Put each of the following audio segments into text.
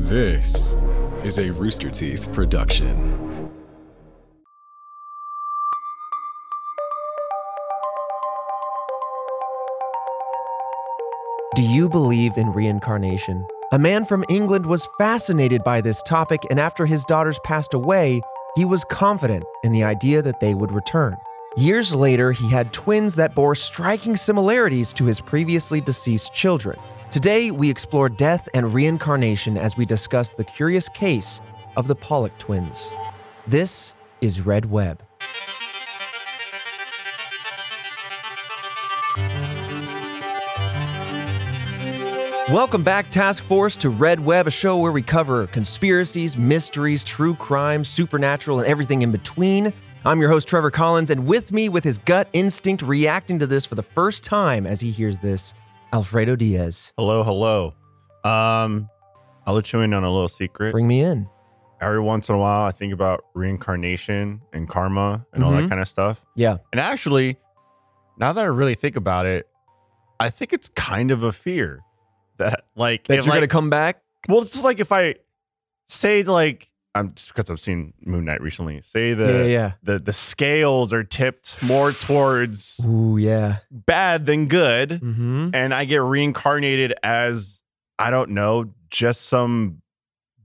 This is a Rooster Teeth production. Do you believe in reincarnation? A man from England was fascinated by this topic, and after his daughters passed away, he was confident in the idea that they would return. Years later, he had twins that bore striking similarities to his previously deceased children. Today, we explore death and reincarnation as we discuss the curious case of the Pollock twins. This is Red Web. Welcome back, Task Force, to Red Web, a show where we cover conspiracies, mysteries, true crime, supernatural, and everything in between. I'm your host, Trevor Collins, and with me, with his gut instinct reacting to this for the first time as he hears this, Alfredo Diaz. Hello, hello. Um, I'll let you in on a little secret. Bring me in. Every once in a while, I think about reincarnation and karma and all that Mhm. kind of stuff. Yeah. And actually, now that I really think about it, I think it's kind of a fear that, like, That if, you're like, to come back? Well, it's like if I say, like, I'm just because I've seen Moon Knight recently. Say the yeah, yeah. the the scales are tipped more towards Ooh, yeah. bad than good. Mm-hmm. and I get reincarnated as I don't know, just some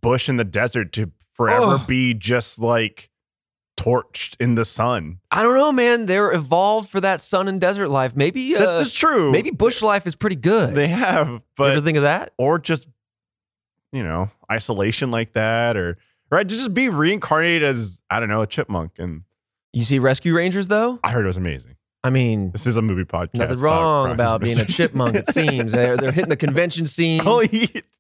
bush in the desert to forever Oh. be just like torched in the sun. I don't know, man. They're evolved for that sun and desert life. Maybe, That's uh, just true. maybe bush life is pretty good. they have, you but ever think of that? or just you know isolation like that, or right, to just be reincarnated as I don't know a chipmunk. And You see Rescue Rangers, though? I heard it was amazing. I mean, This is a movie podcast. nothing wrong crimes about being a chipmunk, it seems. They're, they're hitting the convention scene. oh,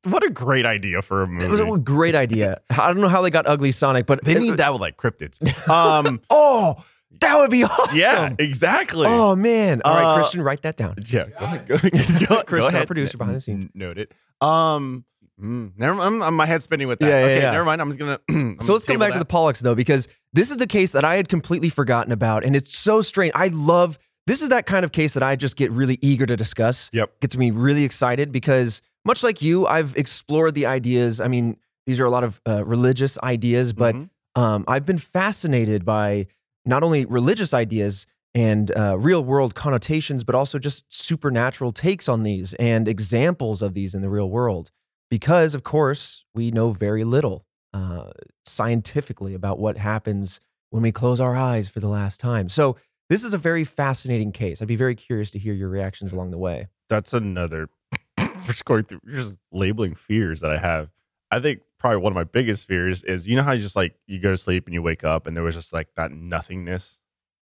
what a great idea for a movie. It was a great idea. I don't know how they got Ugly Sonic, but they it- need that with like cryptids. Um, Oh, that would be awesome. yeah, exactly. Oh man. All right, Uh, Christian, write that down. Yeah, go ahead. Go, go, Christian, our ahead. producer behind the scenes. Note it. Um, mm, never. I'm, I'm my head's spinning with that. Yeah, yeah, okay, yeah. never mind. I'm just gonna. I'm So let's come back to the Pollocks though, because this is a case that I had completely forgotten about, and it's so strange. I love this is that kind of case that I just get really eager to discuss. Yep. Gets me really excited because much like you, I've explored the ideas. I mean, these are a lot of uh, religious ideas, but Mhm. um, I've been fascinated by not only religious ideas and uh, real world connotations, but also just supernatural takes on these and examples of these in the real world. Because, of course, we know very little uh, scientifically about what happens when we close our eyes for the last time. So, this is a very fascinating case. I'd be very curious to hear your reactions along the way. that's another. We're just going through. Just labeling fears that I have. I think probably one of my biggest fears is you know how you just like you go to sleep and you wake up and there was just like that nothingness.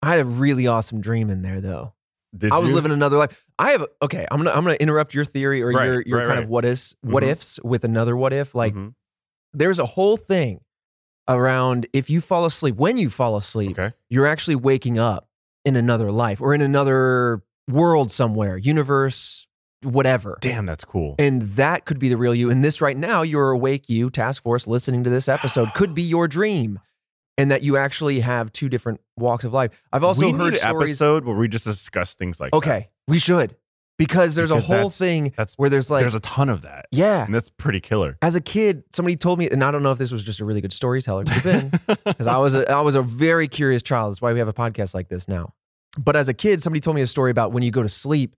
I had a really awesome dream in there, though. Did I was you? living another life. I have okay. I'm gonna I'm gonna interrupt your theory or Right, your your right, kind right. of what is what Mhm. ifs with another what if. Like Mhm. there's a whole thing around if you fall asleep when you fall asleep, Okay. you're actually waking up in another life or in another world somewhere, universe, whatever. Damn, that's cool. And that could be the real you. And this right now, you're awake, you, task force, listening to this episode, could be your dream. And that you actually have two different walks of life. I've also we heard need an stories. episode where we just discuss things like that. Okay, we should. Because there's Because a whole that's- thing That's where there's like, there's a ton of that, yeah. and that's pretty killer. As a kid, somebody told me, and I don't know if this was just a really good storyteller, could have been, because I was a, I was a very curious child. That's why we have a podcast like this now. But as a kid, somebody told me a story about when you go to sleep,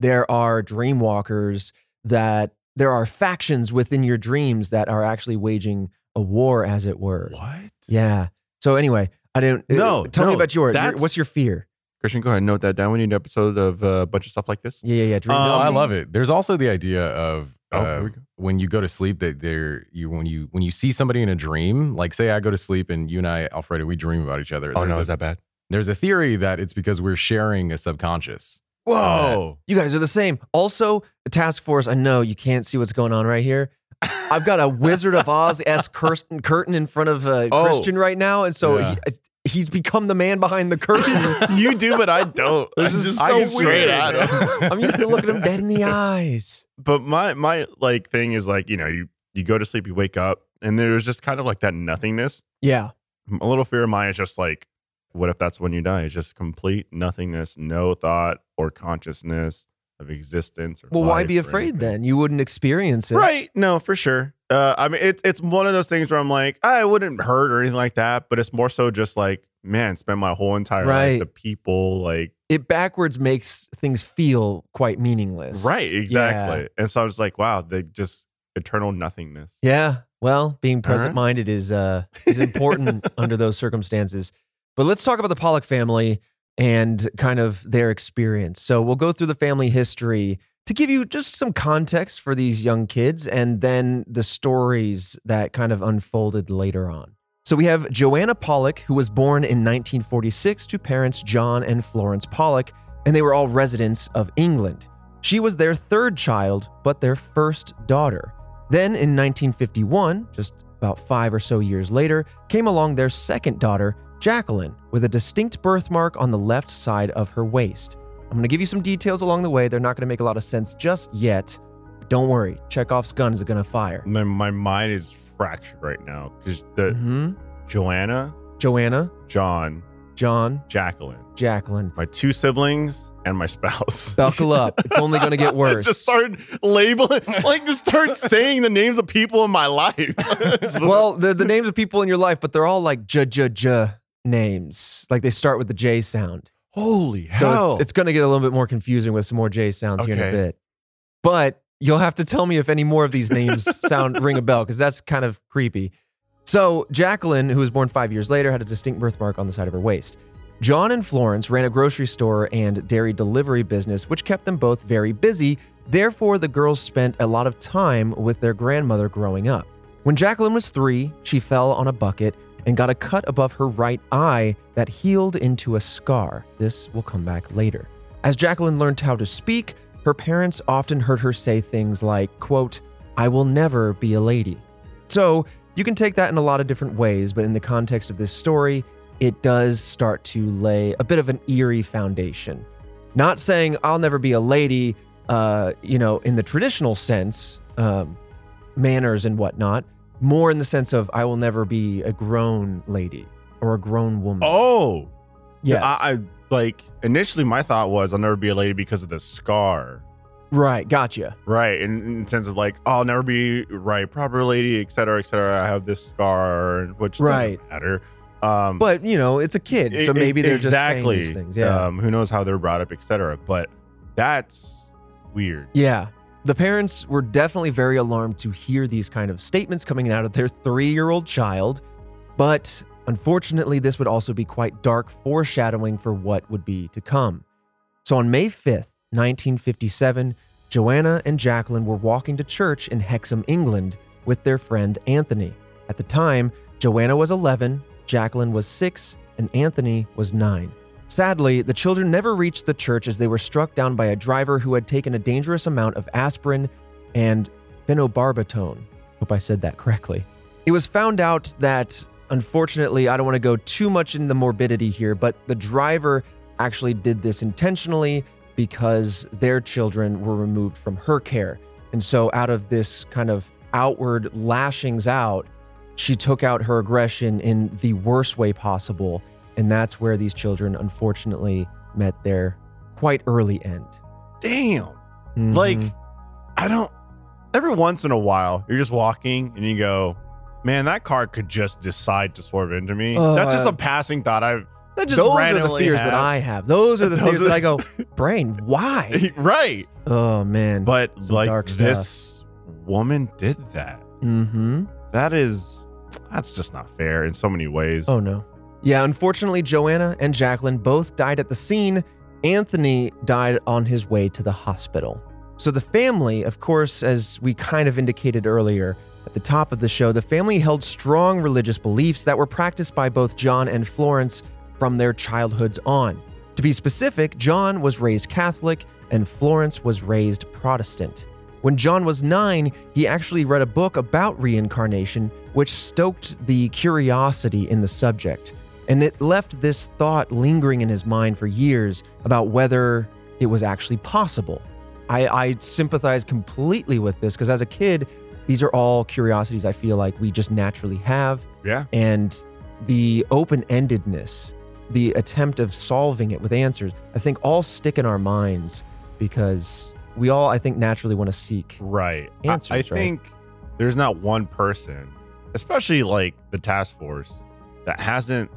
there are dream walkers that there are factions within your dreams that are actually waging a war, as it were. what? Yeah. So anyway, I didn't. No, uh, tell me about yours. Your- What's your fear? Christian, go ahead and note that down. We need an episode of uh, a bunch of stuff like this. Yeah, yeah, yeah. Dream Um, No, I love it. There's also the idea of Oh, uh, here we go. when you go to sleep that there you when you when you see somebody in a dream, like say I go to sleep and you and I, Alfredo, we dream about each other. Oh no, a, is that bad? there's a theory that it's because we're sharing a subconscious. Whoa! You guys are the same. Also, the task force, I know you can't see what's going on right here. I've got a Wizard of Oz s curtain curtain in front of uh, Oh. Christian right now, and so Yeah. he, he's become the man behind the curtain. you do, but I don't. This I is just- so I get straight weird. I'm used to looking him dead in the eyes. but my my like thing is like you know you you go to sleep, you wake up, and there's just kind of like that nothingness. Yeah. A little fear of mine is just like, what if that's when you die? It's just complete nothingness, no thought or consciousness of existence. Or Well, why be afraid then? You wouldn't experience it. Right? No, for sure. Uh, I mean, it's it's one of those things where I'm like, "Ah, I wouldn't hurt or anything like that, but it's more so just like, man, spend my whole entire Right. life the people like, It backwards makes things feel quite meaningless. right, exactly. And so I was like, wow, they just eternal nothingness. Yeah. Well, being present minded is uh is important under those circumstances. But let's talk about the Pollock family and kind of their experience. So we'll go through the family history to give you just some context for these young kids and then the stories that kind of unfolded later on. So we have Joanna Pollock, who was born in 1946 to parents John and Florence Pollock, and they were all residents of England. She was their third child, but their first daughter. Then in 1951, just about five or so years later, came along their second daughter, Jacqueline, with a distinct birthmark on the left side of her waist. I'm going to give you some details along the way. They're not going to make a lot of sense just yet. But don't worry, Chekhov's gun is going to fire. My, my mind is fractured right now because the hmm Joanna, Joanna, John, John, Jacqueline, Jacqueline. my two siblings, and my spouse. Buckle up. It's only going to get worse. just start labeling, like, just start saying the names of people in my life. well, they're the names of people in your life, but they're all like j j j names. Like they start with the J sound. holy So hell! it's, it's going to get a little bit more confusing with some more J sounds here in a bit. But you'll have to tell me if any more of these names sound ring a bell because that's kind of creepy. So Jacqueline, who was born five years later, had a distinct birthmark on the side of her waist. John and Florence ran a grocery store and dairy delivery business, which kept them both very busy. Therefore, the girls spent a lot of time with their grandmother growing up. When Jacqueline was three, she fell on a bucket and got a cut above her right eye that healed into a scar. This will come back later. As Jacqueline learned how to speak, her parents often heard her say things like, quote, I will never be a lady. So you can take that in a lot of different ways, but in the context of this story, it does start to lay a bit of an eerie foundation. Not saying I'll never be a lady, uh, you know, in the traditional sense, um, manners and whatnot, more in the sense of I will never be a grown lady or a grown woman. oh, yes. I, I like initially my thought was I'll never be a lady because of the scar. right. Gotcha. Right. In, in the sense of like, oh, I'll never be right, proper lady, et cetera, et cetera. I have this scar, which Right. doesn't matter. Um, But, you know, it's a kid. So e- maybe they're exactly just saying these things. Yeah. Um, who knows how they're brought up, et cetera. But that's weird. Yeah. The parents were definitely very alarmed to hear these kind of statements coming out of their three year old child. But unfortunately, this would also be quite dark foreshadowing for what would be to come. So on May 5th, 1957, Joanna and Jacqueline were walking to church in Hexham, England with their friend Anthony. At the time, Joanna was 11, Jacqueline was 6, and Anthony was 9. Sadly, the children never reached the church as they were struck down by a driver who had taken a dangerous amount of aspirin and phenobarbital. Hope I said that correctly. It was found out that, unfortunately, I don't want to go too much in the morbidity here, but the driver actually did this intentionally because their children were removed from her care. And so, out of this kind of outward lashings out, she took out her aggression in the worst way possible. And that's where these children, unfortunately, met their quite early end. Damn. Mhm. Like, I don't. Every once in a while, you're just walking and you go, "Man, that car could just decide to swerve into me." Oh, That's just a passing thought. I've that just those are the fears that. I have. Those are the Those fears are- that I go, brain, why? right. Oh, man. But Some like this woman did that. mm-hmm. That is, that's just not fair in so many ways. Oh no. Yeah, unfortunately, Joanna and Jacqueline both died at the scene. Anthony died on his way to the hospital. So the family, of course, as we kind of indicated earlier at the top of the show, the family held strong religious beliefs that were practiced by both John and Florence from their childhoods on. To be specific, John was raised Catholic and Florence was raised Protestant. When John was nine, he actually read a book about reincarnation, which stoked the curiosity in the subject. And it left this thought lingering in his mind for years about whether it was actually possible. I, I sympathize completely with this because as a kid, these are all curiosities I feel like we just naturally have. yeah. And the open endedness, the attempt of solving it with answers, I think all stick in our minds because we all, I think, naturally want to seek. Right. I- Answers, I, right? think there's not one person, especially like the task force, that hasn't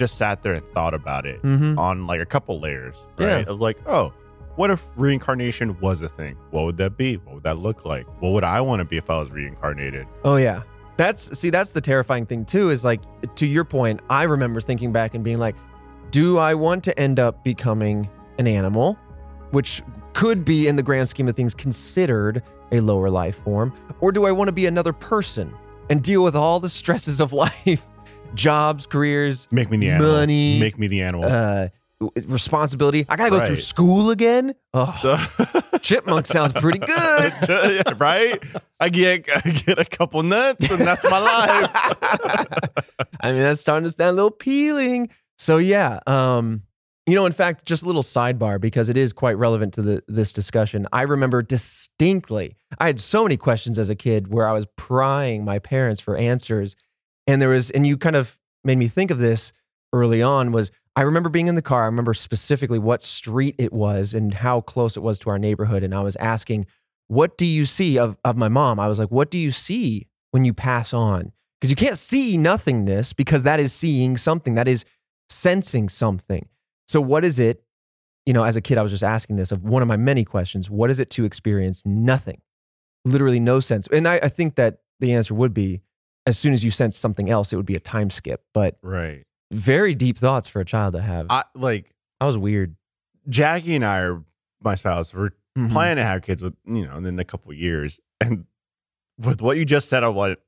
just sat there and thought about it Mm-hmm. on like a couple layers, Yeah. right? Of like, oh, what if reincarnation was a thing? What would that be? What would that look like? What would I want to be if I was reincarnated? Oh yeah. That's see that's the terrifying thing too is like to your point, I remember thinking back and being like, do I want to end up becoming an animal, which could be in the grand scheme of things considered a lower life form, or do I want to be another person and deal with all the stresses of life, jobs, careers, Make me the animal. Money, Make me the animal. uh responsibility. I got to go through school again? Oh, chipmunk sounds pretty good. Yeah, right? I get I get a couple nuts and that's my life. I mean, that's starting to sound a little peeling. So yeah, um, you know, in fact, just a little sidebar because it is quite relevant to the this discussion. I remember distinctly, I had so many questions as a kid where I was prying my parents for answers, and there was, and you kind of made me think of this early on. Was I remember being in the car. I remember specifically what street it was and how close it was to our neighborhood, and I was asking, "What do you see of of my mom?" I was like, "What do you see when you pass on?" because you can't see nothingness because that is seeing something that is sensing something so what is it you know as a kid i was just asking this of one of my many questions what is it to experience nothing literally no sense and i, I think that the answer would be as soon as you sense something else it would be a time skip but right. very deep thoughts for a child to have I like that was weird Jackie and I are my spouse. We're Mhm. planning to have kids with you know in a couple of years. And with what you just said, I'm like,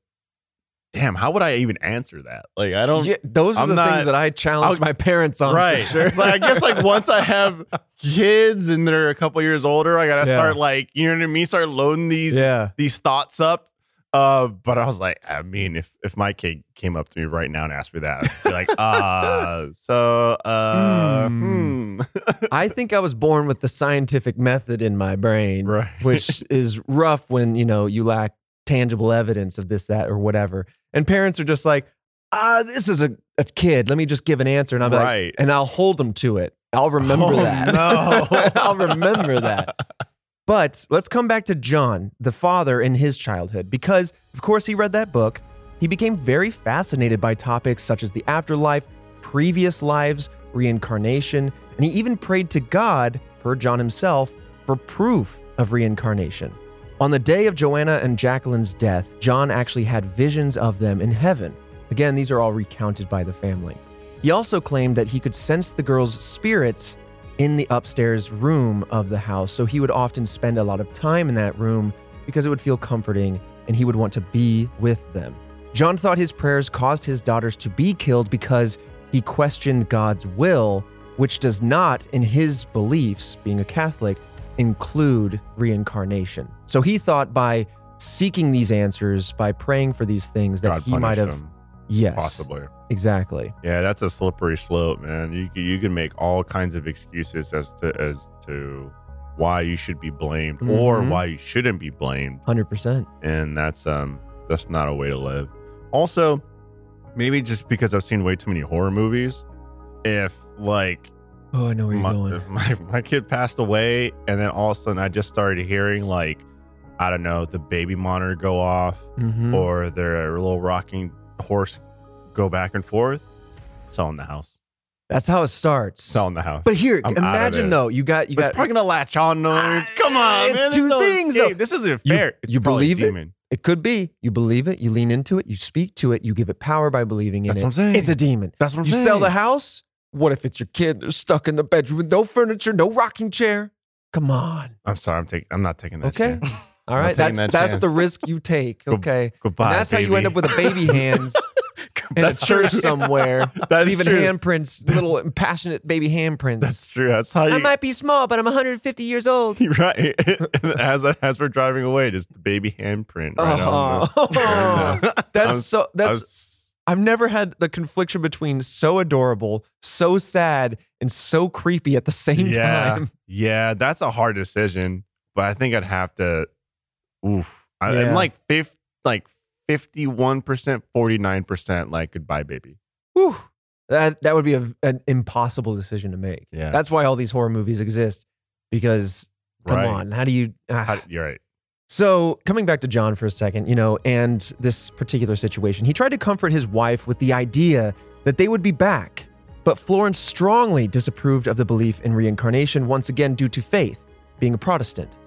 damn, how would I even answer that? Like I don't Yeah, those are I'm the not- things that i challenge my parents on right. sure. It's like I guess like once I have kids and they're a couple years older, I gotta Yeah. start like you know what I mean. Start loading these yeah these thoughts up. Uh, but I was like, I mean, if if my kid came up to me right now and asked me that, I'd be like, uh, so uh, Hmm. hmm. I think I was born with the scientific method in my brain, right, which is rough when you know you lack tangible evidence of this, that, or whatever. And parents are just like, ah, this is a, a kid. Let me just give an answer, and I'm like, right. and I'll hold them to it. I'll remember Oh, that. no. I'll remember that. But let's come back to John, the father in his childhood, because of course he read that book. He became very fascinated by topics such as the afterlife, previous lives, reincarnation, and he even prayed to God, per John himself, for proof of reincarnation. On the day of Joanna and Jacqueline's death, John actually had visions of them in heaven. Again, these are all recounted by the family. He also claimed that he could sense the girls' spirits in the upstairs room of the house, so he would often spend a lot of time in that room because it would feel comforting and he would want to be with them. John thought his prayers caused his daughters to be killed because he questioned God's will, which does not, in his beliefs, being a Catholic, include reincarnation. So he thought by seeking these answers, by praying for these things, that God he might have. them, Yes. possibly. Exactly. Yeah, that's a slippery slope, man. You can, you can make all kinds of excuses as to as to why you should be blamed or Mhm. why you shouldn't be blamed, 100%. and that's um that's not a way to live. Also, maybe just because I've seen way too many horror movies, if like Oh, I know where you're my, going. my my kid passed away, and then all of a sudden I just started hearing like I don't know the baby monitor go off Mhm. or their little rocking horse go back and forth, selling the house, That's how it starts. selling the house. But here, I'm imagine though, you got you But got probably gonna latch on noise. Ah, Come on, it's man. Two no things, escape. though. This isn't You- fair. It's you probably a believe it? it could be. You believe it, you lean into it, you speak to it, you give it power by believing in That's it. what I'm saying. It's a demon. That's what I'm you saying. sell the house? What if it's your kid? They're stuck in the bedroom with no furniture, no rocking chair. Come on. I'm sorry. I'm taking. I'm not taking that. Okay. All right. That's that that's chance. the risk you take. Go- Okay. Goodbye. and that's how you end up with a baby hands in a church true. somewhere. That's leaving true. handprints, little passionate baby handprints. That's true. That's how you. I might be small, but I'm 150 years old. Right. As as we're driving away, just the baby handprint. Right the- Oh, that's I'm so. That's I'm I've never had the confliction between so adorable, so sad, and so creepy at the same yeah, time. Yeah, that's a hard decision, but I think I'd have to. Oof, I, Yeah. I'm like fifth, like fifty-one percent, forty-nine percent, like goodbye, baby. Whew. That that would be a, an impossible decision to make. Yeah, That's why all these horror movies exist. Because come Right. on, how do you? ah. How- you're right. So, coming back to John for a second, you know, and this particular situation, he tried to comfort his wife with the idea that they would be back. But Florence strongly disapproved of the belief in reincarnation, once again due to faith, being a Protestant.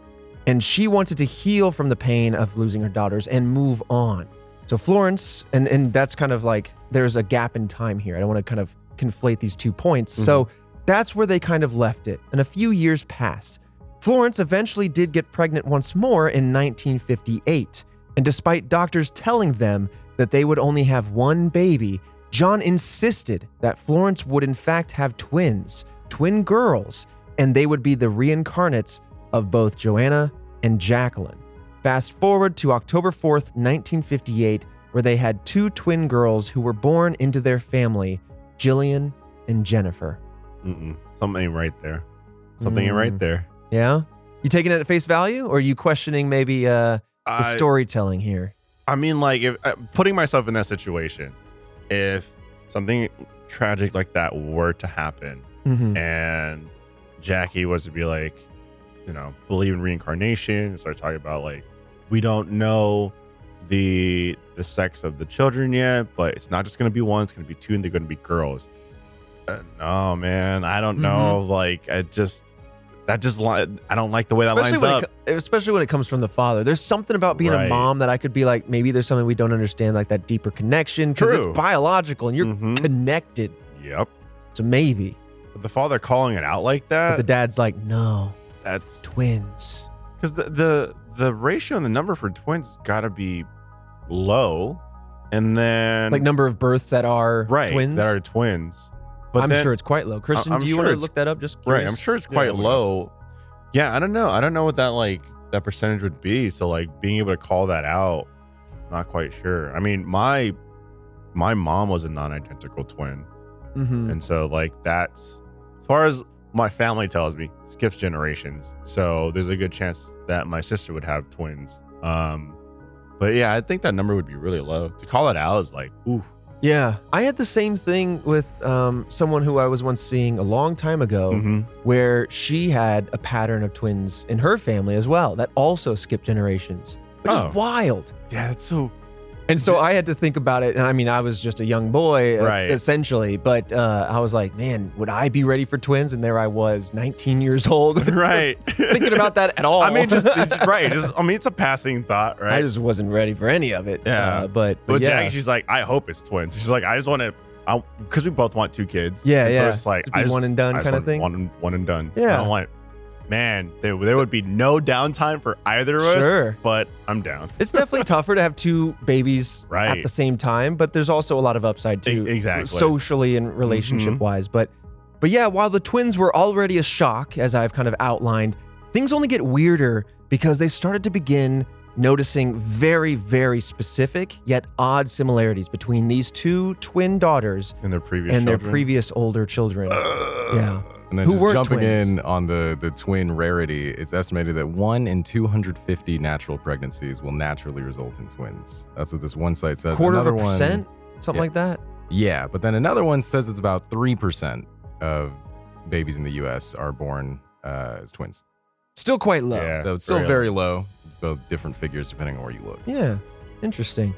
And she wanted to heal from the pain of losing her daughters and move on. So, Florence, and, and that's kind of like there's a gap in time here. I don't want to kind of conflate these two points. So, mm-hmm. that's where they kind of left it. And a few years passed. Florence eventually did get pregnant once more in 1958. And despite doctors telling them that they would only have one baby, John insisted that Florence would in fact have twins, twin girls, and they would be the reincarnates of both Joanna and Jacqueline. Fast forward to October 4th, 1958, where they had two twin girls who were born into their family, Jillian and Jennifer. Mm-mm. Something ain't right there. Something ain't right Mm. there. Yeah? You taking it at face value or are you questioning maybe uh, the I, storytelling here? I mean, like, if uh, putting myself in that situation, if something tragic like that were to happen, Mm-hmm. and Jackie was to be like, you know, believe in reincarnation, and start talking about like, we don't know the the sex of the children yet, but it's not just gonna be one; it's gonna be two, and they're gonna be girls. Uh, no, man, I don't know. Like, I just that just li- I don't like the way that Especially lines up. it, especially when it comes from the father. There's something about being a mom that I could be like, maybe there's something we don't understand, like that deeper connection. Because it's biological and you're Mhm. connected. Yep. So maybe. But the father calling it out like But that, the dad's like, no, that's twins. because the, the the ratio and the number for twins got to be low, and then Like number of births that are right twins. that are twins. But I'm then- sure it's quite low. Christian, I'm do you sure want to look that up? Just right. I'm sure it's quite look it low. Yeah, I don't know. I don't know what that like that percentage would be. So like being able to call that out, not quite sure. I mean, my my mom was a non-identical twin, Mhm. and so like that's as far as my family tells me, skips generations. So there's a good chance that my sister would have twins. Um, but yeah, I think that number would be really low. To call it out is like, ooh, Yeah, I had the same thing with um, someone who I was once seeing a long time ago, mhm. where she had a pattern of twins in her family as well that also skipped generations, which Oh. is wild. yeah, that's so And so I had to think about it. And I mean, I was just a young boy, uh, Right. essentially, but uh, I was like, man, would I be ready for twins? And there I was, 19 years old, right. thinking about that at all. I mean, just right. Just I mean, it's a passing thought, right? I just wasn't ready for any of it. Yeah. Uh, but, but But yeah. Jackie, she's like, I hope it's twins. She's like, I just want to, because we both want two kids. Yeah, And yeah. So it's like Just I just, one and done kind of thing. One, and- one and done. Yeah. I don't want, man, there, there would be no downtime for either of us. Sure. But I'm down. It's definitely tougher to have two babies right. at the same time, but there's also a lot of upside too, exactly. socially and mm-hmm. relationship wise. But, but yeah, while the twins were already a shock, as I've kind of outlined, things only get weirder because they started to begin noticing very, very specific yet odd similarities between these two twin daughters In their previous and their previous older children. yeah. And then Who just jumping twins. in on the the twin rarity, it's estimated that one in 250 natural pregnancies will naturally result in twins. That's what this one site says. Quarter of Another a one- percent, something Yeah. like that. Yeah, but then another one says it's about three percent of babies in the U.S. are born uh, as twins. Still quite low. Yeah. So it's still very very low, Both different figures depending on where you look. Yeah, interesting.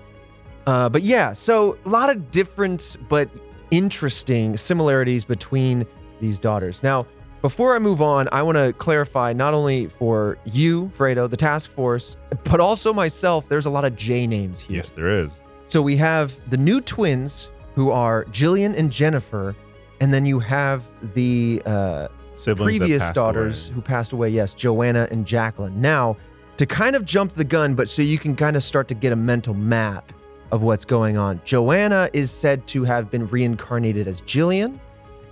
Uh, but yeah, so a lot of different but interesting similarities between these daughters. Now, before I move on, I want to clarify not only for you, Fredo, the task force, but also myself. There's a lot of J names here. Yes, there is. So we have the new twins who are Jillian and Jennifer, and then you have the uh, previous daughters away. who passed away. Yes, Joanna and Jacqueline. Now, to kind of jump the gun, but so you can kind of start to get a mental map of what's going on. Joanna is said to have been reincarnated as Jillian,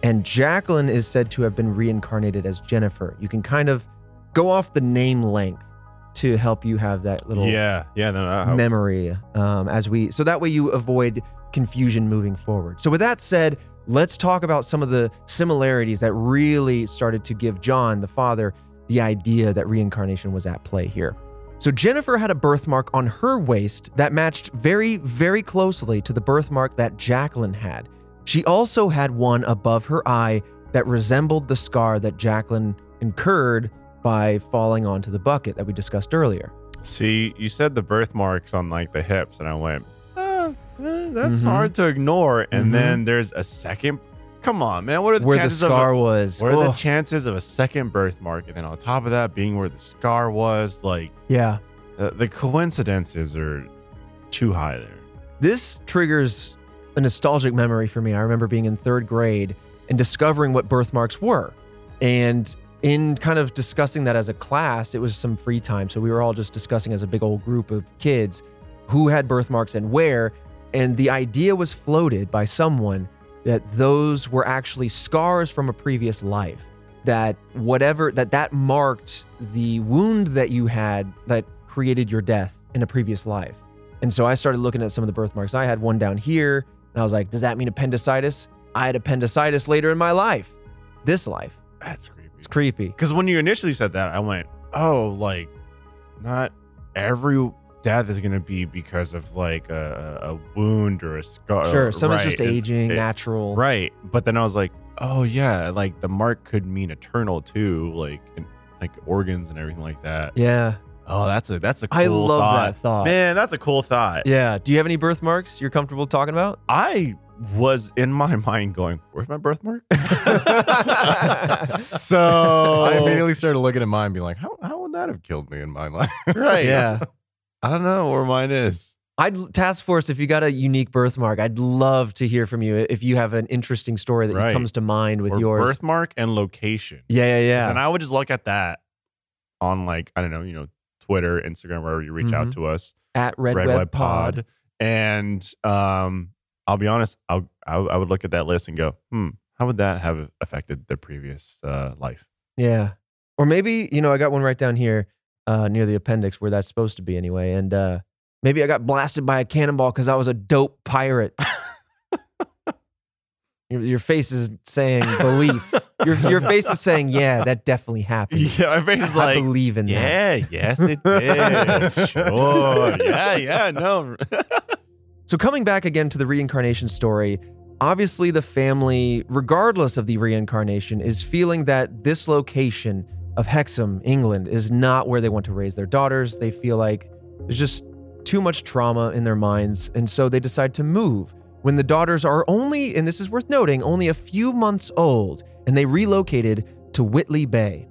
and Jacqueline is said to have been reincarnated as Jennifer. You can kind of go off the name length to help you have that little Yeah, yeah, no, helps. memory um, as we so that way you avoid confusion moving forward so with that said let's talk about some of the similarities that really started to give john the father the idea that reincarnation was at play here so jennifer had a birthmark on her waist that matched very very closely to the birthmark that jacqueline had she also had one above her eye that resembled the scar that jacqueline incurred by falling onto the bucket that we discussed earlier See, you said the birthmarks on like the hips, and I went, "Uh, eh, that's Mhm. hard to ignore. And Mhm. then there's a second. Come on, man. What are the Where the chances scar of was. a, what are the chances of a second birthmark? And then on top of that, being where the scar was, like yeah. the, the coincidences are too high there. This triggers a nostalgic memory for me. I remember being in third grade and discovering what birthmarks were. And in kind of discussing that as a class, it was some free time. So we were all just discussing as a big old group of kids who had birthmarks and where. And the idea was floated by someone that those were actually scars from a previous life. That whatever, that that marked the wound that you had that created your death in a previous life. And so I started looking at some of the birthmarks. I had one down here, and I was like, does that mean appendicitis? I had appendicitis later in my life, this life. That's creepy. It's creepy. Because when you initially said that, I went, oh, like not every death is going to be because of like a, a wound or a scar. Sure, some is Right. just aging, it- natural. Right. But then I was like, oh, yeah, like the mark could mean eternal too, like in, like organs and everything like that. Yeah. Oh, that's a that's a cool I love thought. that thought. Man, that's a cool thought. Yeah. Do you have any birthmarks you're comfortable talking about? I was in my mind going, where's my birthmark? so I immediately started looking at mine, and being like, "How how would that have killed me in my life?" right. yeah. I don't know where mine is. I'd task force if you got a unique birthmark. I'd love to hear from you if you have an interesting story that Right. comes to mind with Or yours. birthmark and location. yeah, yeah, yeah. And yeah. I would just look at that on like, I don't know, you know, Twitter, Instagram, wherever you reach out Mhm. to us, At Red, Red Web, Web Pod. Pod. And um, I'll be honest, I'll, I, I would look at that list and go, hmm, how would that have affected the previous uh, life? Yeah. Or maybe, you know, I got one right down here uh, near the appendix where that's supposed to be anyway. And uh, maybe I got blasted by a cannonball because I was a dope pirate. your, your face is saying belief. Your, your face is saying, yeah, that definitely happened. Yeah, my face is I like, believe in that. yeah, yes, it did. sure. Yeah, yeah, no. So, coming back again to the reincarnation story, obviously the family, regardless of the reincarnation, is feeling that this location of Hexham, England, is not where they want to raise their daughters. They feel like there's just too much trauma in their minds, and so they decide to move. When the daughters are only, and this is worth noting, only a few months old, and they relocated to Whitley Bay.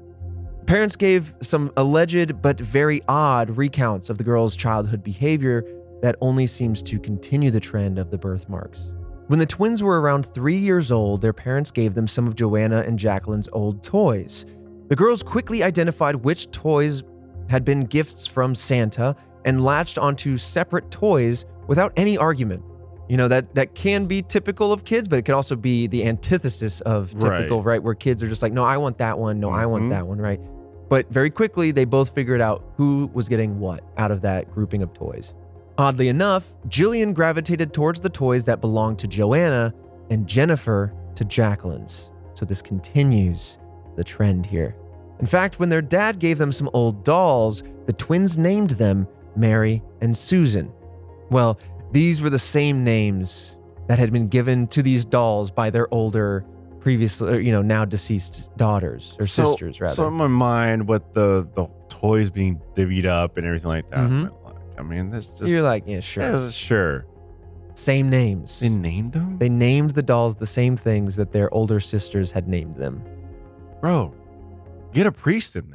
Parents gave some alleged but very odd recounts of the girls' childhood behavior that only seems to continue the trend of the birthmarks. When the twins were around three years old, their parents gave them some of Joanna and Jacqueline's old toys. The girls quickly identified which toys had been gifts from Santa and latched onto separate toys without any argument. You know, that, that can be typical of kids, but it can also be the antithesis of typical, right? Where kids are just like, no, I want that one. No, I want Mhm. that one, right? But very quickly, they both figured out who was getting what out of that grouping of toys. Oddly enough, Jillian gravitated towards the toys that belonged to Joanna and Jennifer to Jacqueline's. So this continues the trend here. In fact, when their dad gave them some old dolls, the twins named them Mary and Susan. Well, these were the same names that had been given to these dolls by their older, previously, you know, now deceased daughters or So- sisters, rather. So in my mind, with the the toys being divvied up and everything like that, Mhm. I like, I mean, this just You're like, yeah, sure. yeah, sure. Same names. They named them, They named the dolls the same things that their older sisters had named them. bro. Get a priest in there.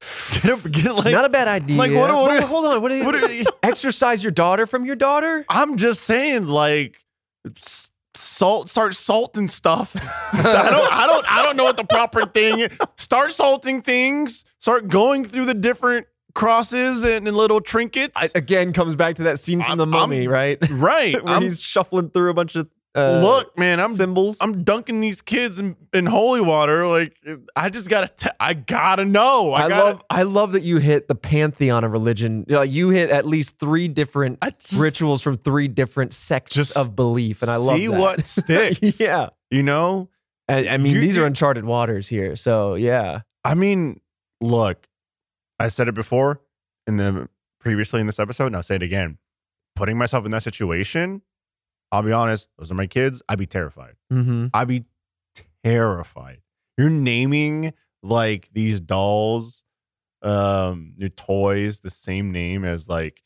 Get a get like. Not a bad idea. like, what- what- But hold on. What, you, what are you- exercise your daughter from your daughter? I'm just saying, like, salt. Start salting stuff. I don't. I don't. I don't know what the proper thing. is. Start salting things. Start going through the different crosses and, and little trinkets. I, again, comes back to that scene from I'm- the mummy, I'm- right? right. Where I'm- he's shuffling through a bunch of uh, look, man. I'm symbols. I'm dunking these kids in, in holy water. Like I just gotta, t- I gotta know. I, I gotta, love I love that you hit the pantheon of religion. You, you hit at least three different just rituals from three different sects of belief, and I love see that. what sticks. yeah, You know, I, I mean You- these are uncharted waters here. So yeah, I mean, look, I said it before in the previously in this episode, and I'll say it again. Putting myself in that situation, I'll be honest, those are my kids. I'd be terrified. mm-hmm. I'd be terrified. You're naming like these dolls um new toys the same name as like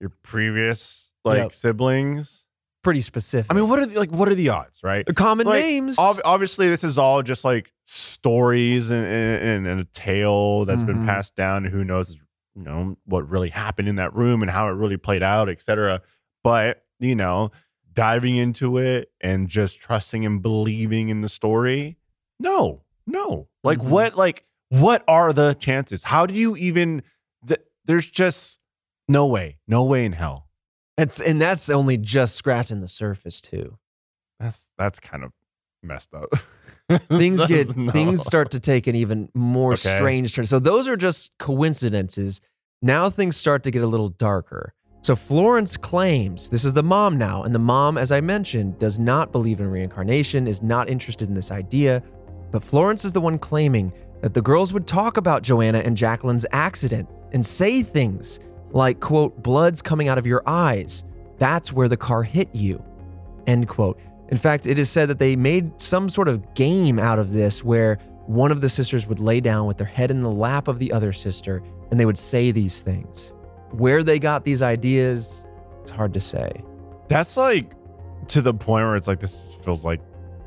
your previous like Yep. siblings. Pretty specific. I mean, what are the, like what are the odds, right? The common like, names. Ob- obviously, this is all just like stories and, and, and a tale that's Mhm. been passed down. Who knows, you know, what really happened in that room and how it really played out, etc. But you know, diving into it and just trusting and believing in the story, no, no. Like Mhm. what? Like what are the chances? How do you even? Th- there's just no way, no way in hell. It's and that's only just scratching the surface too. That's that's kind of messed up. Things get no. things start to take an even more Okay. strange turn. So those are just coincidences. Now things start to get a little darker. So Florence claims this is the mom now, and the mom, as I mentioned, does not believe in reincarnation, is not interested in this idea. But Florence is the one claiming that the girls would talk about Joanna and Jacqueline's accident and say things like, quote, blood's coming out of your eyes. That's where the car hit you. End quote. In fact, it is said that they made some sort of game out of this where one of the sisters would lay down with their head in the lap of the other sister and they would say these things. Where they got these ideas, it's hard to say. That's like to the point where it's like this feels like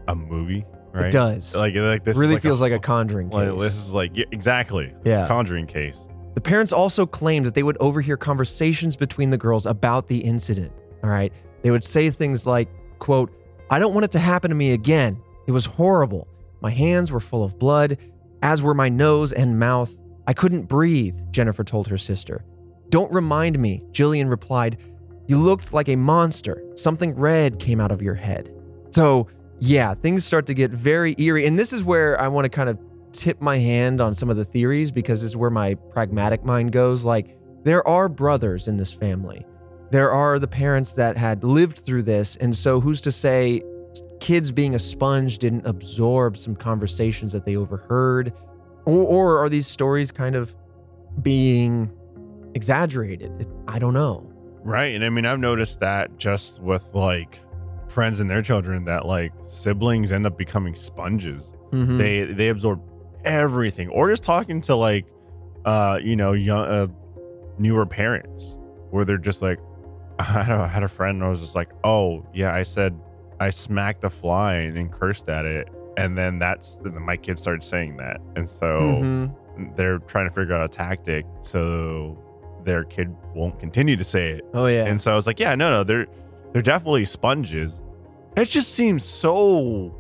a movie, right? It does. Like like this really like feels like a conjuring case. like, this is like yeah, exactly. It's a Yeah. conjuring case. The parents also claimed that they would overhear conversations between the girls about the incident. All right. They would say things like, quote, I don't want it to happen to me again. It was horrible. My hands were full of blood, as were my nose and mouth. I couldn't breathe, Jennifer told her sister. Don't remind me, Jillian replied. You looked like a monster. Something red came out of your head. So, yeah, things start to get very eerie. And this is where I want to kind of tip my hand on some of the theories because this is where my pragmatic mind goes. Like, there are brothers in this family. There are the parents that had lived through this. And so, who's to say kids being a sponge didn't absorb some conversations that they overheard? Or, or are these stories kind of being exaggerated? It- I don't know. Right. And I mean I've noticed that just with like friends and their children that like siblings end up becoming sponges. Mhm. They they absorb everything. Or just talking to like uh you know young uh, newer parents where they're just like I don't know, I had a friend and I was just like, "Oh, yeah, I said I smacked a fly and cursed at it." And then that's then my kids started saying that. And so Mhm. they're trying to figure out a tactic so their kid won't continue to say it. Oh, yeah. And so I was like, yeah, no, no, they're they're definitely sponges. It just seems so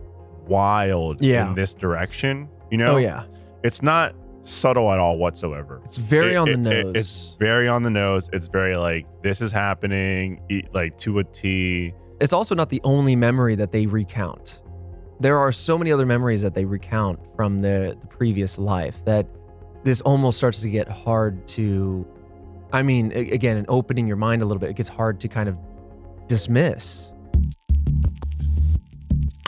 wild Yeah. in this direction. You know, oh, yeah. it's not subtle at all whatsoever. It's very It- on the nose. it- it's very on the nose. It's very like this is happening, like to a T. it's also not the only memory that they recount. There are so many other memories that they recount from the, the previous life that this almost starts to get hard to. I mean, again, in opening your mind a little bit, it gets hard to kind of dismiss.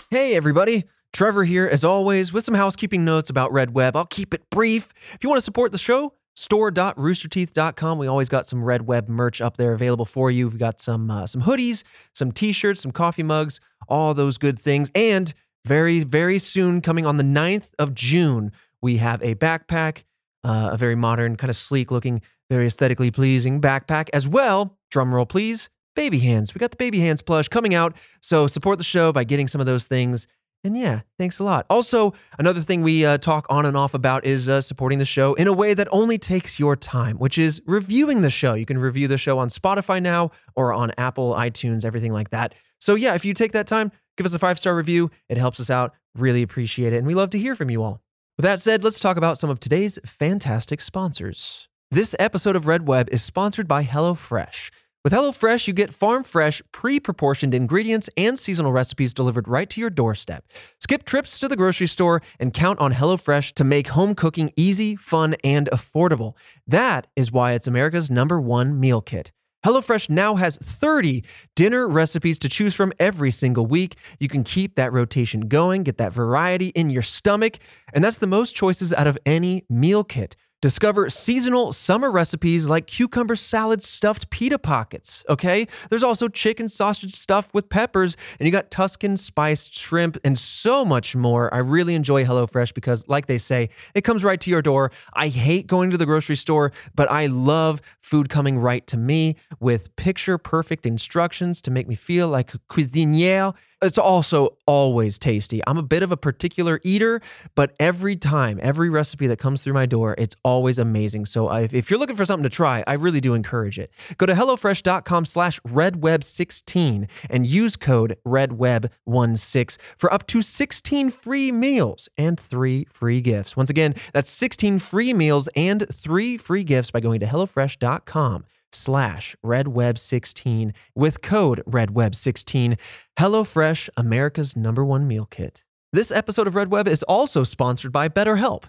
Hey, everybody. Trevor here, as always, with some housekeeping notes about Red Web. I'll keep it brief. If you want to support the show, store.roosterteeth.com. We always got some Red Web merch up there available for you. We've got some uh, some hoodies, some t-shirts, some coffee mugs, all those good things. And very, very soon, coming on the 9th of June, we have a backpack, uh, a very modern, kind of sleek looking, very aesthetically pleasing backpack as well. Drum roll, please. Baby hands. We got the baby hands plush coming out. So support the show by getting some of those things. And yeah, thanks a lot. Also, another thing we uh, talk on and off about is uh, supporting the show in a way that only takes your time, which is reviewing the show. You can review the show on Spotify now or on Apple, iTunes, everything like that. So yeah, if you take that time, give us a five star review. It helps us out. Really appreciate it. And we love to hear from you all. With that said, let's talk about some of today's fantastic sponsors. This episode of Red Web is sponsored by HelloFresh. With HelloFresh, you get farm fresh, pre proportioned ingredients and seasonal recipes delivered right to your doorstep. Skip trips to the grocery store and count on HelloFresh to make home cooking easy, fun, and affordable. That is why it's America's number one meal kit. HelloFresh now has 30 dinner recipes to choose from every single week. You can keep that rotation going, get that variety in your stomach, and that's the most choices out of any meal kit. Discover seasonal summer recipes like cucumber salad stuffed pita pockets, okay? There's also chicken sausage stuffed with peppers, and you got Tuscan spiced shrimp and so much more. I really enjoy HelloFresh because, like they say, it comes right to your door. I hate going to the grocery store, but I love food coming right to me with picture perfect instructions to make me feel like a cuisinier. It's also always tasty. I'm a bit of a particular eater, but every time, every recipe that comes through my door, it's always amazing. So if, you're looking for something to try, I really do encourage it. Go to HelloFresh.com slash RedWeb16 and use code RedWeb16 for up to 16 free meals and three free gifts. Once again, that's 16 free meals and three free gifts by going to HelloFresh.com slash redweb16 with code redweb16 hellofresh america's number one meal kit. This episode of red web is also sponsored by betterhelp.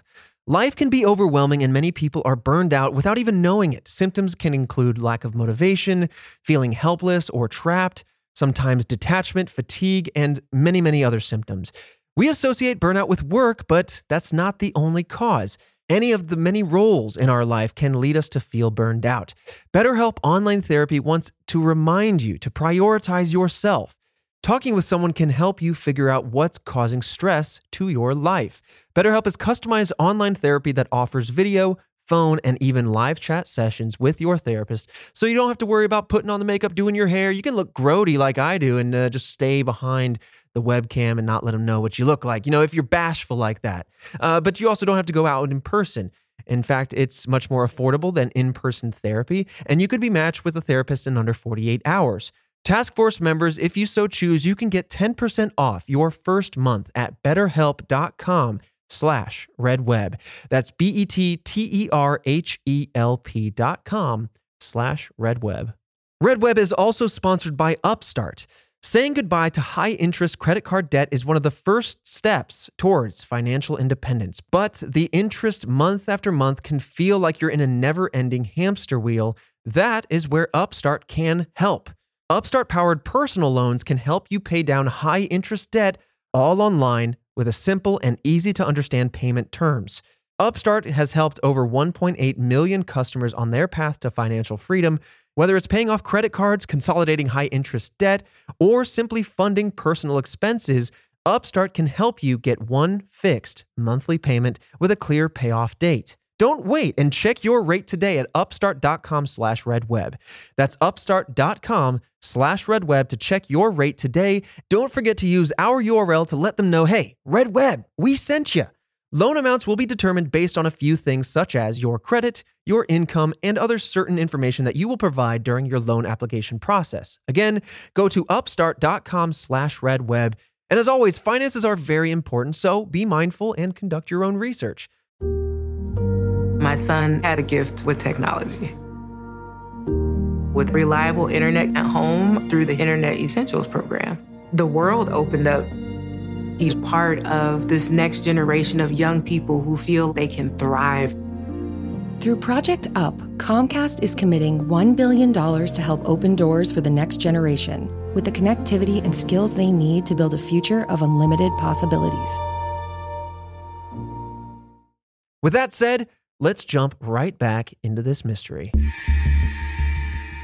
Life can be overwhelming and many people are burned out without even knowing it. Symptoms can include lack of motivation feeling helpless or trapped sometimes detachment fatigue and many many other symptoms. We associate burnout with work but that's not the only cause any of the many roles in our life can lead us to feel burned out. BetterHelp Online Therapy wants to remind you to prioritize yourself. Talking with someone can help you figure out what's causing stress to your life. BetterHelp is customized online therapy that offers video, phone, and even live chat sessions with your therapist, so you don't have to worry about putting on the makeup, doing your hair. You can look grody like I do and uh, just stay behind the webcam and not let them know what you look like. You know, if you're bashful like that. Uh, but you also don't have to go out in person. In fact, it's much more affordable than in person therapy, and you could be matched with a therapist in under 48 hours. Task Force members, if you so choose, you can get 10% off your first month at betterhelp.com slash redweb. That's B-E-T-T-E-R-H-E-L-P dot com slash redweb. Redweb is also sponsored by Upstart. Saying goodbye to high interest credit card debt is one of the first steps towards financial independence. But the interest month after month can feel like you're in a never ending hamster wheel. That is where Upstart can help. Upstart powered personal loans can help you pay down high interest debt all online with a simple and easy to understand payment terms. Upstart has helped over 1.8 million customers on their path to financial freedom whether it's paying off credit cards, consolidating high interest debt, or simply funding personal expenses, Upstart can help you get one fixed monthly payment with a clear payoff date. Don't wait and check your rate today at upstart.com slash redweb. That's upstart.com slash redweb to check your rate today. Don't forget to use our URL to let them know, hey, Redweb, we sent you. Loan amounts will be determined based on a few things such as your credit, your income, and other certain information that you will provide during your loan application process. Again, go to upstart.com slash redweb. And as always, finances are very important, so be mindful and conduct your own research. My son had a gift with technology. With reliable internet at home through the Internet Essentials program, the world opened up He's part of this next generation of young people who feel they can thrive. Through Project UP, Comcast is committing $1 billion to help open doors for the next generation with the connectivity and skills they need to build a future of unlimited possibilities. With that said, let's jump right back into this mystery.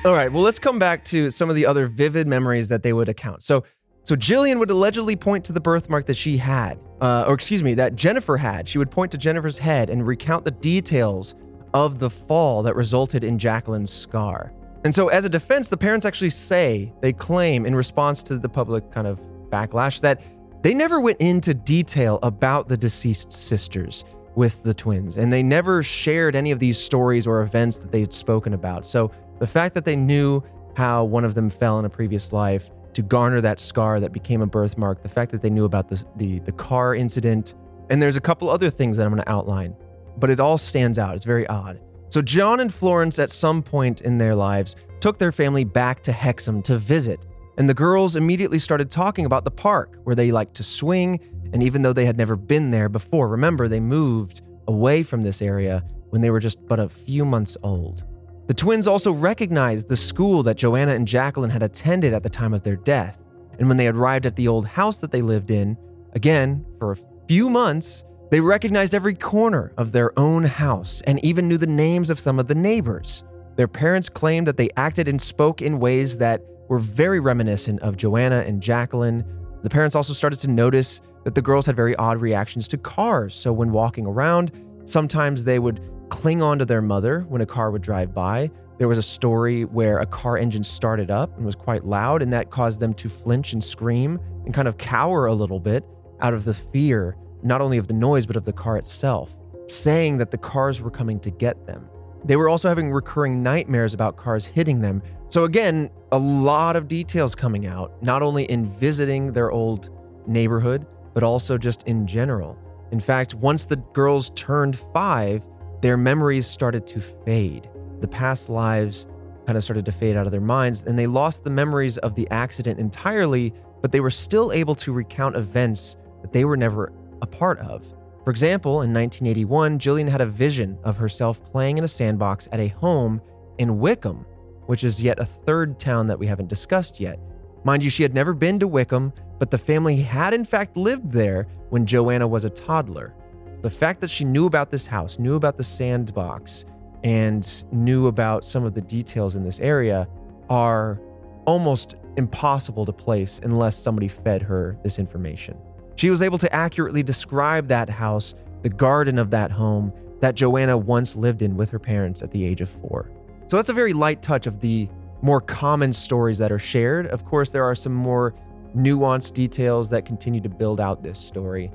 All right, well, let's come back to some of the other vivid memories that they would account. So, so Jillian would allegedly point to the birthmark that she had, uh, or excuse me, that Jennifer had. She would point to Jennifer's head and recount the details of the fall that resulted in Jacqueline's scar. And so, as a defense, the parents actually say, they claim in response to the public kind of backlash, that they never went into detail about the deceased sisters with the twins, and they never shared any of these stories or events that they had spoken about. So, the fact that they knew how one of them fell in a previous life to garner that scar that became a birthmark, the fact that they knew about the, the, the car incident, and there's a couple other things that I'm going to outline, but it all stands out. It's very odd. So, John and Florence, at some point in their lives, took their family back to Hexham to visit, and the girls immediately started talking about the park where they liked to swing, and even though they had never been there before, remember, they moved away from this area when they were just but a few months old. The twins also recognized the school that Joanna and Jacqueline had attended at the time of their death. And when they arrived at the old house that they lived in, again, for a few months, They recognized every corner of their own house and even knew the names of some of the neighbors. Their parents claimed that they acted and spoke in ways that were very reminiscent of Joanna and Jacqueline. The parents also started to notice that the girls had very odd reactions to cars. So, when walking around, sometimes they would cling on to their mother when a car would drive by. There was a story where a car engine started up and was quite loud, and that caused them to flinch and scream and kind of cower a little bit out of the fear, not only of the noise, but of the car itself, saying that the cars were coming to get them. They were also having recurring nightmares about cars hitting them. So, again, a lot of details coming out, not only in visiting their old neighborhood, but also just in general. In fact, once the girls turned five, their memories started to fade. The past lives kind of started to fade out of their minds, and they lost the memories of the accident entirely, but they were still able to recount events that they were never a part of. For example, in 1981, Jillian had a vision of herself playing in a sandbox at a home in Wickham, which is yet a third town that we haven't discussed yet. Mind you, she had never been to Wickham, but the family had in fact lived there when Joanna was a toddler. The fact that she knew about this house, knew about the sandbox, and knew about some of the details in this area are almost impossible to place unless somebody fed her this information. She was able to accurately describe that house, the garden of that home that Joanna once lived in with her parents at the age of four. So that's a very light touch of the more common stories that are shared. Of course, there are some more nuanced details that continue to build out this story.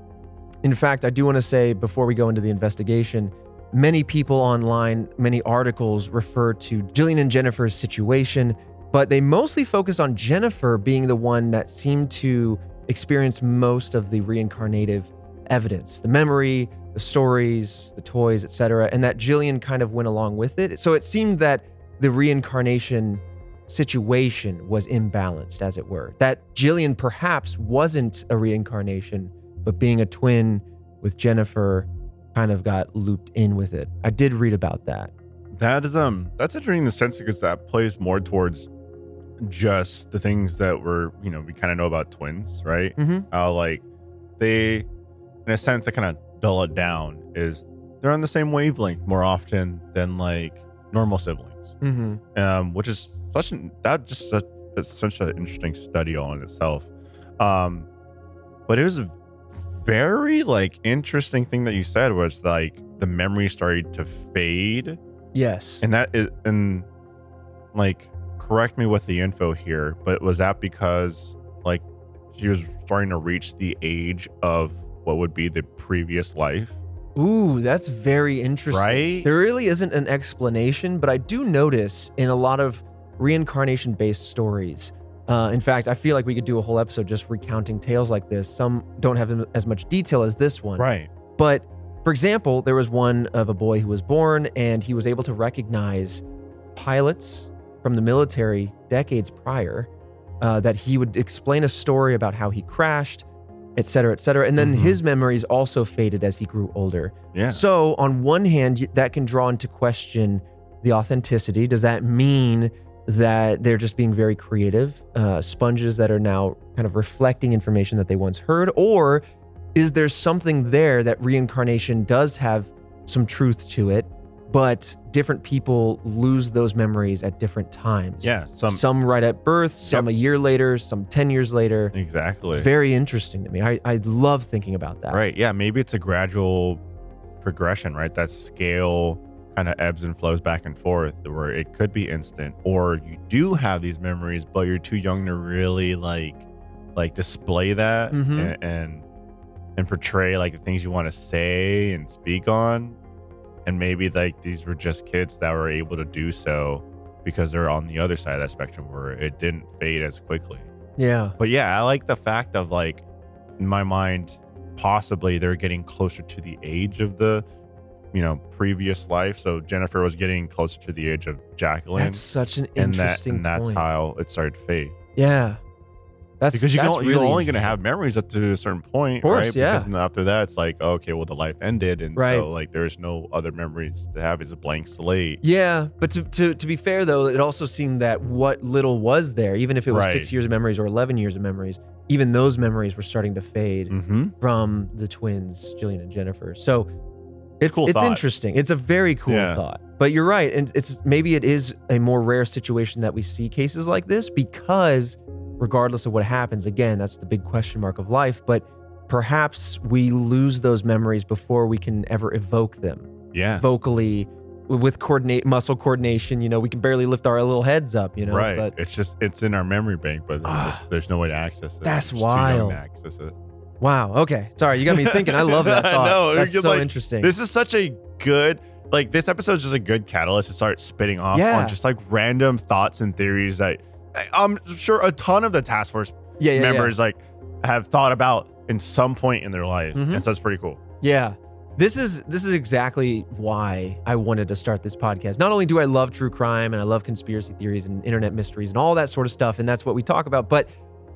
In fact, I do want to say before we go into the investigation, many people online, many articles refer to Jillian and Jennifer's situation, but they mostly focus on Jennifer being the one that seemed to experience most of the reincarnative evidence, the memory, the stories, the toys, etc., and that Jillian kind of went along with it. So it seemed that the reincarnation situation was imbalanced, as it were. That Jillian perhaps wasn't a reincarnation, but being a twin with Jennifer kind of got looped in with it. I did read about that. That is um that's interesting in the sense because that plays more towards just the things that were you know we kind of know about twins, right? Mhm. How like they, in a sense, to kind of dull it down is they're on the same wavelength more often than like normal siblings, Mm-hmm. um, which is such an that just such, it's such an interesting study all in itself. Um, but it was a very like interesting thing that you said was like the memory started to fade Yes. and that is, and like, correct me with the info here, but was that because like she was starting to reach the age of what would be the previous life? Ooh, that's very interesting. Right? There really isn't an explanation, but I do notice in a lot of reincarnation based stories. Uh, in fact, I feel like we could do a whole episode just recounting tales like this. Some don't have as much detail as this one. Right. But for example, there was one of a boy who was born and he was able to recognize pilots from the military decades prior. Uh, that he would explain a story about how he crashed, et cetera, et cetera. And then Mhm. his memories also faded as he grew older. Yeah. So, on one hand, that can draw into question the authenticity. Does that mean that they're just being very creative, uh, sponges that are now kind of reflecting information that they once heard? Or is there something there that reincarnation does have some truth to it, but different people lose those memories at different times? Yeah. Some some right at birth, some a year later, some 10 years later. exactly. It's very interesting to me. I, I love thinking about that. Right. Yeah. Maybe it's a gradual progression, right? That scale kind of ebbs and flows back and forth where it could be instant or you do have these memories, but you're too young to really like, like display that Mhm. and, and, and portray like the things you want to say and speak on. And maybe like these were just kids that were able to do so because they're on the other side of that spectrum where it didn't fade as quickly. Yeah. But yeah, I like the fact of like, in my mind, possibly they're getting closer to the age of the, you know, previous life. So Jennifer was getting closer to the age of Jacqueline, That's such an and that interesting and that's point. how it started to fade. Yeah. That's because you that's really you're only going to have memories up to a certain point, course, right? yeah. Because after that, it's like, okay, well, the life ended, and Right. so like there's no other memories to have. It's a blank slate. Yeah, but to, to to be fair though, it also seemed that what little was there, even if it was Right. six years of memories or eleven years of memories, even those memories were starting to fade Mm-hmm. from the twins, Jillian and Jennifer. So it's Cool it's thought. interesting. It's a very cool Yeah. thought. But you're right, and it's maybe it is a more rare situation that we see cases like this because regardless of what happens, again, that's the big question mark of life. But perhaps we lose those memories before we can ever evoke them Yeah. vocally with coordinate muscle coordination. You know, we can barely lift our little heads up. You know, right. but it's just it's in our memory bank, but Ah. there's, there's no way to access it. That's We're just too young wild. access it. Wow. Okay, sorry, you got me thinking. I love that thought. know, That's so like, interesting. This is such a good like this episode is just a good catalyst to start spitting off Yeah. on just like random thoughts and theories that I- I'm sure a ton of the task force yeah, yeah, members like have thought about in some point in their life, Mhm. and so it's pretty cool. Yeah. This is this is exactly why I wanted to start this podcast. Not only do I love true crime and I love conspiracy theories and internet mysteries and all that sort of stuff and that's what we talk about, but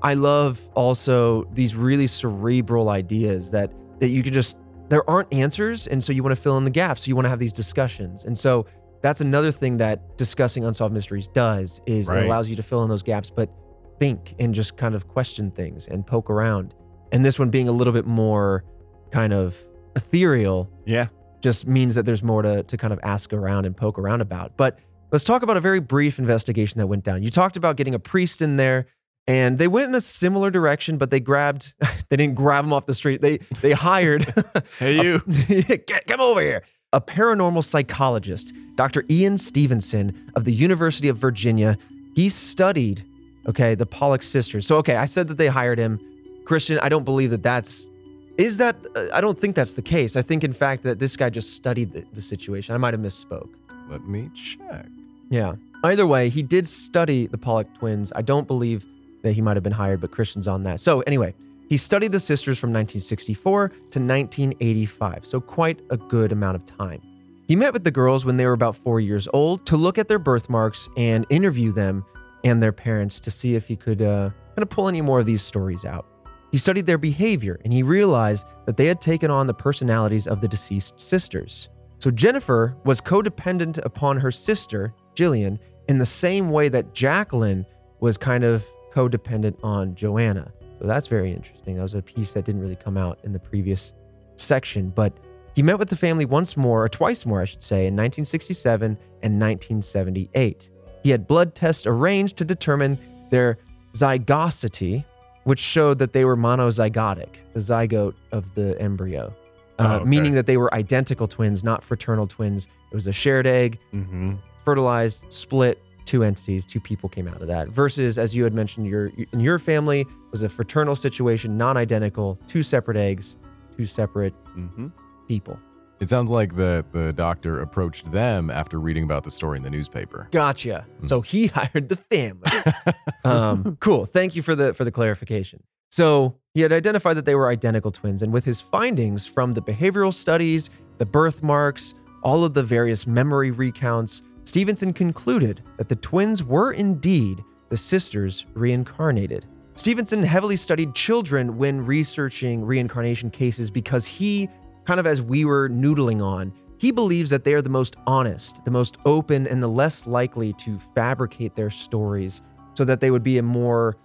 I love also these really cerebral ideas that that you can just there aren't answers and so you want to fill in the gaps. So you want to have these discussions. And so that's another thing that discussing unsolved mysteries does is Right. it allows you to fill in those gaps but think and just kind of question things and poke around. And this one being a little bit more kind of ethereal Yeah. just means that there's more to, to kind of ask around and poke around about. But let's talk about a very brief investigation that went down. You talked about getting a priest in there, and they went in a similar direction, but they grabbed, they didn't grab him off the street. They they hired, Hey, you. Get, come over here. A paranormal psychologist, Dr. Ian Stevenson of the University of Virginia. He studied, okay, the Pollock sisters. So, okay, I said that they hired him. Christian, I don't believe that that's. Is that. Uh, I don't think that's the case. I think, in fact, that this guy just studied the, the situation. I might have misspoke. Let me check. Yeah. Either way, he did study the Pollock twins. I don't believe that he might have been hired, but Christian's on that. So, anyway, he studied the sisters from 1964 to 1985, so quite a good amount of time. He met with the girls when they were about four years old to look at their birthmarks and interview them and their parents to see if he could uh, kind of pull any more of these stories out. He studied their behavior and he realized that they had taken on the personalities of the deceased sisters. So Jennifer was codependent upon her sister, Jillian, in the same way that Jacqueline was kind of codependent on Joanna. So that's very interesting. That was a piece that didn't really come out in the previous section, but he met with the family once more, or twice more, I should say, in 1967 and 1978. He had blood tests arranged to determine their zygosity, which showed that they were monozygotic, the zygote of the embryo, uh, Oh, okay. meaning that they were identical twins, not fraternal twins. It was a shared egg, Mm-hmm. fertilized, split, two entities, two people came out of that. Versus, as you had mentioned, your in your family was a fraternal situation, non-identical, two separate eggs, two separate Mm-hmm. people. It sounds like the the doctor approached them after reading about the story in the newspaper. Gotcha. Hmm. So he hired the family. um, cool. Thank you for the for the clarification. So he had identified that they were identical twins, and with his findings from the behavioral studies, the birthmarks, all of the various memory recounts, Stevenson concluded that the twins were indeed the sisters reincarnated. Stevenson heavily studied children when researching reincarnation cases because he, kind of as we were noodling on, he believes that they are the most honest, the most open, and the less likely to fabricate their stories so that they would be a more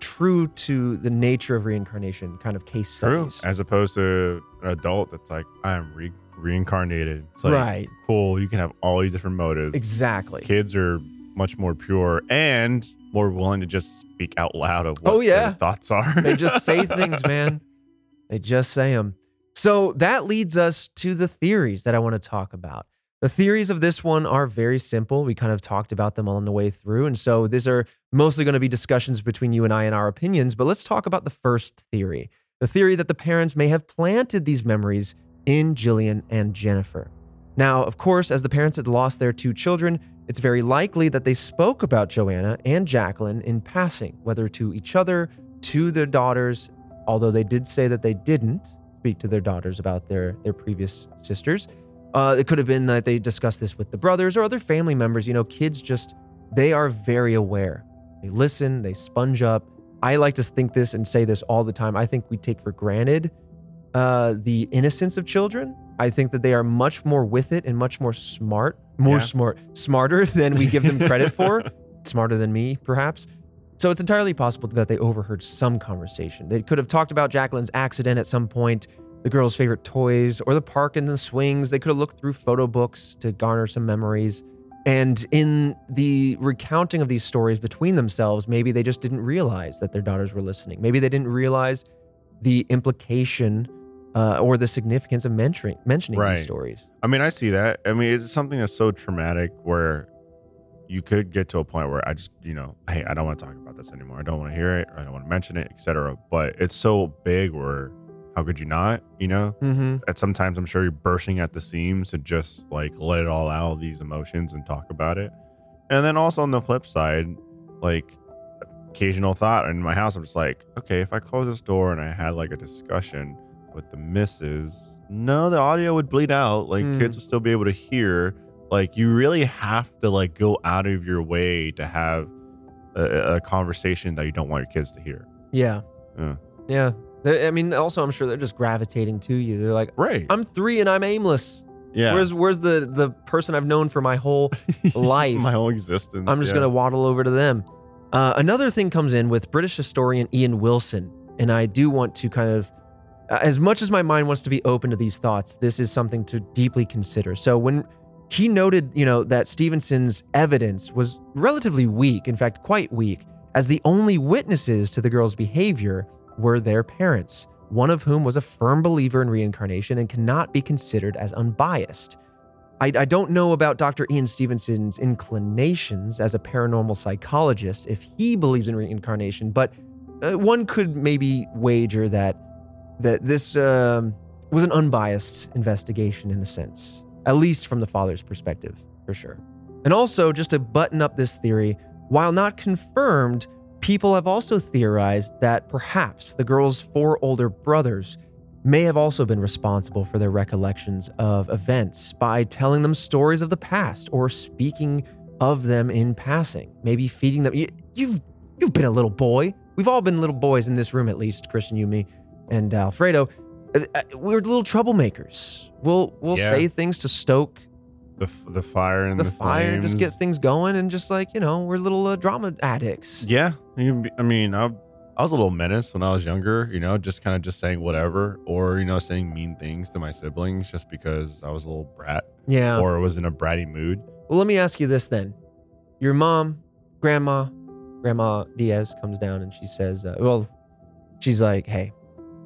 true to the nature of reincarnation kind of case studies. True. As opposed to an adult that's like, I'm re- reincarnated. It's like, right. cool. You can have all these different motives. Exactly. Kids are much more pure and more willing to just speak out loud of what Oh, yeah. their thoughts are. they just say things, man. They just say them. So that leads us to the theories that I want to talk about. The theories of this one are very simple. We kind of talked about them all on the way through. And so these are mostly going to be discussions between you and I and our opinions. But let's talk about the first theory the theory that the parents may have planted these memories in Jillian and Jennifer. Now, of course, as the parents had lost their two children, it's very likely that they spoke about Joanna and Jacqueline in passing, whether to each other, to their daughters, although they did say that they didn't speak to their daughters about their, their previous sisters. Uh, it could have been that they discussed this with the brothers or other family members. You know, kids just, they are very aware. They listen, they sponge up, I like to think this and say this all the time. I think we take for granted uh, the innocence of children. I think that they are much more with it and much more smart, more Yeah. smart, smarter than we give them credit for. Smarter than me, perhaps. So it's entirely possible that they overheard some conversation. They could have talked about Jacqueline's accident at some point, the girl's favorite toys, or the park and the swings. They could have looked through photo books to garner some memories. And in the recounting of these stories between themselves, maybe they just didn't realize that their daughters were listening. Maybe they didn't realize the implication uh, or the significance of mentioning mentioning Right. these stories. I mean, I see that. I mean, it's something that's so traumatic where you could get to a point where I just, you know, hey, I don't want to talk about this anymore. I don't want to hear it. Or I don't want to mention it, etc. But it's so big where how could you not? You know, Mm-hmm. at sometimes I'm sure you're bursting at the seams to just like let it all out, these emotions, and talk about it. And then also on the flip side, like occasional thought in my house, I'm just like, okay, if I close this door and I had like a discussion with the misses, no, the audio would bleed out. Like Hmm. kids would still be able to hear. Like you really have to like go out of your way to have a, a conversation that you don't want your kids to hear. Yeah. Yeah. Yeah. I mean, also, I'm sure they're just gravitating to you. They're like, Right. I'm three and I'm aimless. yeah. Where's where's the the person I've known for my whole life? my whole existence. I'm just yeah. gonna waddle over to them. Uh, another thing comes in with British historian Ian Wilson, and I do want to kind of, as much as my mind wants to be open to these thoughts, this is something to deeply consider. So when he noted, you know, that Stevenson's evidence was relatively weak, in fact, quite weak, as the only witnesses to the girl's behavior were their parents, one of whom was a firm believer in reincarnation and cannot be considered as unbiased. I, I don't know about Dr. Ian Stevenson's inclinations as a paranormal psychologist, if he believes in reincarnation, but uh, one could maybe wager that that this um, was an unbiased investigation in a sense, at least from the father's perspective, for sure. And also, just to button up this theory, while not confirmed, people have also theorized that perhaps the girl's four older brothers may have also been responsible for their recollections of events by telling them stories of the past or speaking of them in passing, maybe feeding them. You, you've you've been a little boy. We've all been little boys in this room, at least Christian, you, me, and Alfredo. Uh, uh, We're little troublemakers. We'll we'll Yeah. say things to stoke the the fire and the, the, fire, just get things going, and just like you know, we're little uh, drama addicts. Yeah, you can be- I mean, I, I was a little menace when I was younger. You know, just kind of just saying whatever, or you know, saying mean things to my siblings just because I was a little brat Yeah. or was in a bratty mood. Well, let me ask you this then. Your mom, grandma, Grandma Diaz comes down and she says, uh, well, she's like, hey,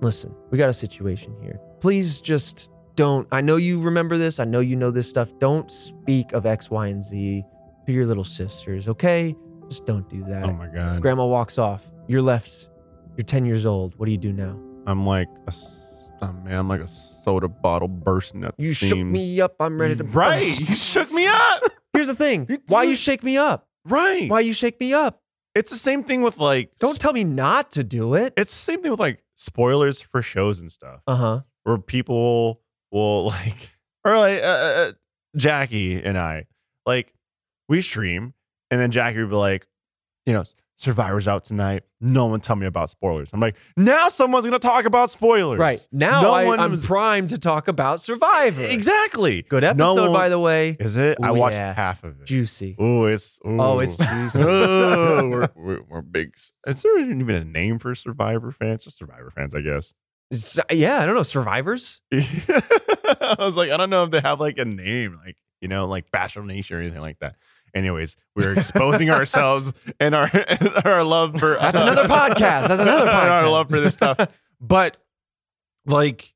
listen, we got a situation here. Please just don't, I know you remember this. I know you know this stuff. Don't speak of X, Y, and Z to your little sisters, okay? Just don't do that. Oh my god, Grandma walks off. You're left. You're 10 years old. What do you do now? I'm like a oh, man, I'm like a soda bottle bursting at the You seams. shook me up. I'm ready to Right, you shook me up. Here's the thing. You Why you shake me up? Right, Why you shake me up? it's the same thing with like. Don't tell me not to do it. it's the same thing with like spoilers for shows and stuff. Uh huh. where people will like or like uh, uh, Jackie and I like we stream and then Jackie would be like, you know, Survivor's out tonight. No one tell me about spoilers. I'm like, now someone's gonna talk about spoilers. Right. Now No I, I'm was- primed to talk about Survivor. Exactly. Good No episode, one- by the way. Is it? I watched yeah. half of it. Juicy. Oh, it's ooh. Oh, it's juicy. Ooh, we're, we're, we're big. Is there even a name for Survivor fans? Just Survivor fans, I guess. S- yeah, I don't know. Survivors? I was like, I don't know if they have like a name, like you know, like Bachelor Nation or anything like that. Anyways, we're exposing ourselves and our and our love for That's another podcast. That's another and our love for this stuff. But like,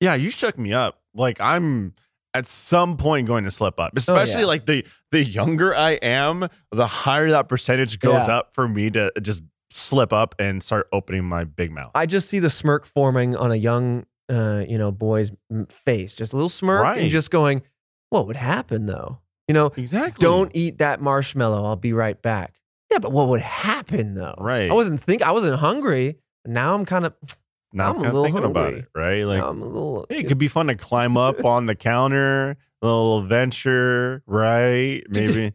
yeah, you shook me up. Like I'm at some point going to slip up, especially Oh, yeah. like the the younger I am, the higher that percentage goes Yeah. up for me to just slip up and start opening my big mouth. I just see the smirk forming on a young, uh, you know, boy's face. Just a little smirk and just going, what would happen though? You know, exactly. don't eat that marshmallow. I'll be right back. Yeah, but what would happen though? Right. I wasn't think I wasn't hungry. Now I'm kind of now I'm I'm, a little thinking about it, right? Like, I'm a little. hey, it could be fun to climb up on the counter, a little adventure, right? Maybe.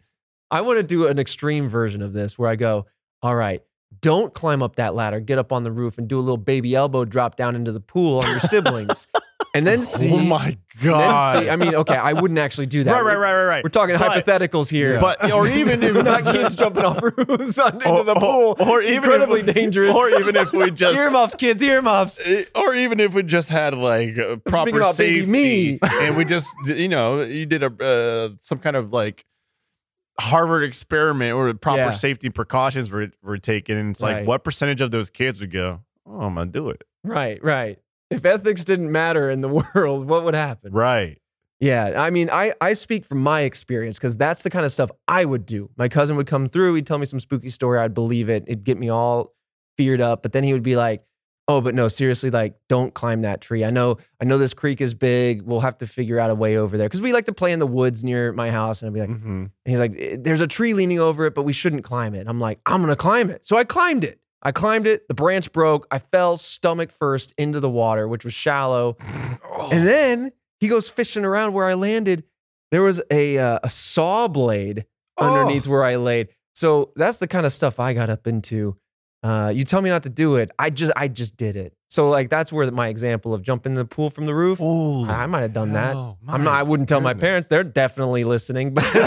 I want to do an extreme version of this where I go, all right, don't climb up that ladder, get up on the roof and do a little baby elbow drop down into the pool on your siblings. And then see, oh my then god! see, I mean, okay, I wouldn't actually do that. right, right, right, right, right. We're talking But- hypotheticals here. But or even if not kids jumping off roofs on- into or, the pool. or, or even incredibly if, dangerous. Or even if we just earmuffs, kids, earmuffs. or even if we just had like proper about baby safety me. and we just you know you did a uh, some kind of like Harvard experiment or proper Yeah. safety precautions were were taken and it's Right. like what percentage of those kids would go oh I'm gonna do it Right, right. If ethics didn't matter in the world, what would happen? right Yeah, I mean, I I speak from my experience because that's the kind of stuff I would do. My cousin would come through, he'd tell me some spooky story, I'd believe it, it'd get me all feared up, but then he would be like, "Oh, but no, seriously, like, don't climb that tree. I know, I know this creek is big. We'll have to figure out a way over there because we like to play in the woods near my house." And I'd be like, Mhm. and he's like, "Eh, "There's a tree leaning over it, but we shouldn't climb it." I'm like, "I'm gonna climb it." So I climbed it. I climbed it. The branch broke. I fell stomach first into the water, which was shallow. And then he goes fishing around where I landed. There was a uh, a saw blade underneath where I laid. So that's the kind of stuff I got up into. Uh, you tell me not to do it. I just I just did it. So like that's where my example of jumping in the pool from the roof. Holy I, I might have done that. hell, I'm not. I wouldn't tell my parents. They're definitely listening. But Don't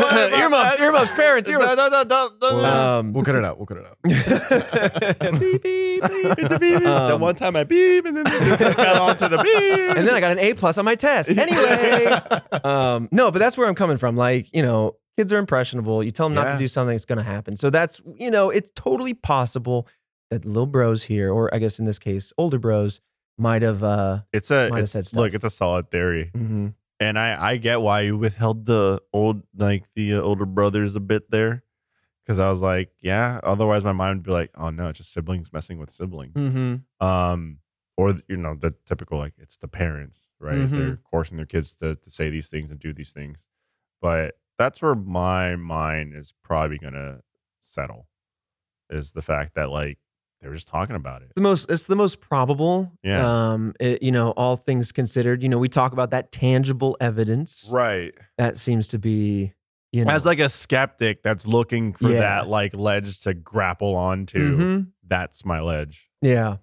worry about earmuffs, earmuffs, parents, earmuffs. Don't- don't- don't- don't- We'll, Um, we'll cut it out. We'll cut it out. beep, beep, beep. It's a beep. the Um, one time I beep and then it fell onto the beep. and then I got an A plus on my test. Anyway, um, no, but that's where I'm coming from. Like, you know, kids are impressionable. You tell them not to do something, it's going to happen. So that's, you know, it's totally possible that little bros here, or I guess in this case, older bros, might have. Uh, it's a Might have it's, said stuff. look, it's a solid theory. mhm. And I I get why you withheld the old like the uh, older brothers a bit there. Cause I was like, yeah. Otherwise, my mind would be like, oh no, it's just siblings messing with siblings. Mhm. Um, or you know, the typical like it's the parents, right? Mhm. They're forcing their kids to to say these things and do these things. But that's where my mind is probably gonna settle, is the fact that like they were just talking about it. the most it's the most probable Yeah. um it- you know all things considered you know we talk about that tangible evidence Right. that seems to be you know As like a skeptic that's looking for Yeah. that like ledge to grapple onto, Mhm. that's my ledge. yeah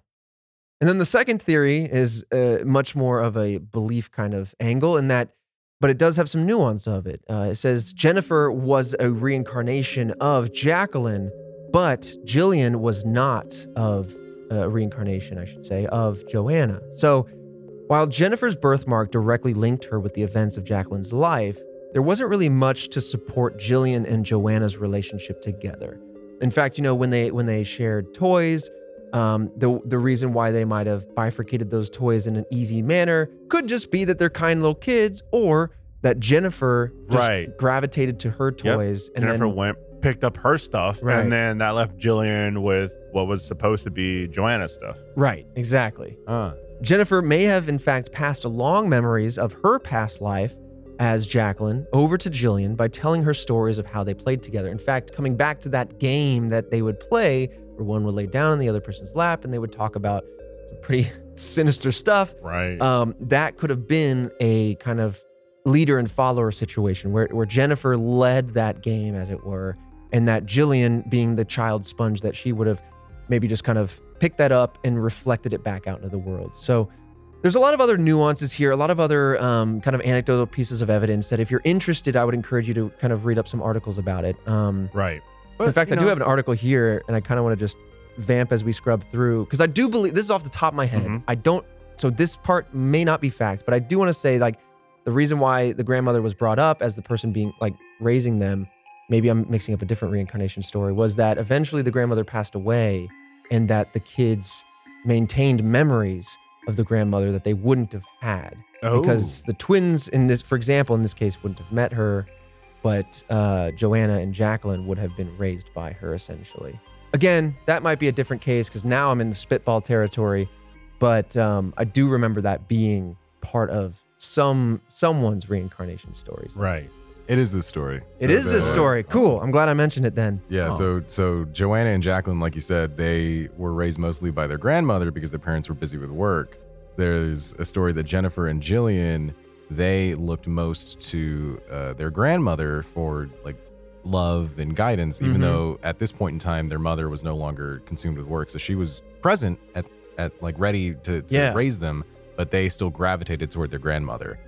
and then the second theory is uh, much more of a belief kind of angle in that but it does have some nuance of it uh, it says jennifer was a reincarnation of jacqueline but jillian was not of a reincarnation i should say of joanna so While Jennifer's birthmark directly linked her with the events of Jacqueline's life, there wasn't really much to support Jillian and Joanna's relationship together. In fact, you know, when they when they shared toys, um, the the reason why they might have bifurcated those toys in an easy manner could just be that they're kind little kids, or that Jennifer just Right. gravitated to her Yep. toys and Jennifer then went picked up her stuff, Right. and then that left Jillian with what was supposed to be Joanna's stuff. right, exactly. Uh, Jennifer may have, in fact, passed along memories of her past life as Jacqueline over to Jillian by telling her stories of how they played together. In fact, coming back to that game that they would play, where one would lay down on the other person's lap and they would talk about some pretty sinister stuff. right. Um, that could have been a kind of leader and follower situation where, where Jennifer led that game, as it were, and that Jillian, being the child sponge that she would have maybe just kind of picked that up and reflected it back out into the world. So there's a lot of other nuances here, a lot of other um, kind of anecdotal pieces of evidence that if you're interested, I would encourage you to kind of read up some articles about it. Um, right. in fact, I do have an article here, and I kind of want to just vamp as we scrub through because I do believe this is off the top of my head. Mhm. I don't, so this part may not be fact, but I do want to say like the reason why the grandmother was brought up as the person being like raising them. Maybe I'm mixing up a different reincarnation story. Was that eventually the grandmother passed away, and that the kids maintained memories of the grandmother that they wouldn't have had Oh. because the twins in this, for example, in this case, wouldn't have met her, but uh, Joanna and Jacqueline would have been raised by her essentially. Again, that might be a different case because now I'm in the spitball territory, but um, I do remember that being part of some someone's reincarnation stories. right. It is this story. It So is this story. Cool. I'm glad I mentioned it then. Yeah, Oh. so so Joanna and Jacqueline, like you said, they were raised mostly by their grandmother because their parents were busy with work. There's a story that Jennifer and Jillian, they looked most to uh, their grandmother for like love and guidance, even Mhm. though at this point in time their mother was no longer consumed with work. So she was present at, at like ready to, to Yeah. raise them, but they still gravitated toward their grandmother.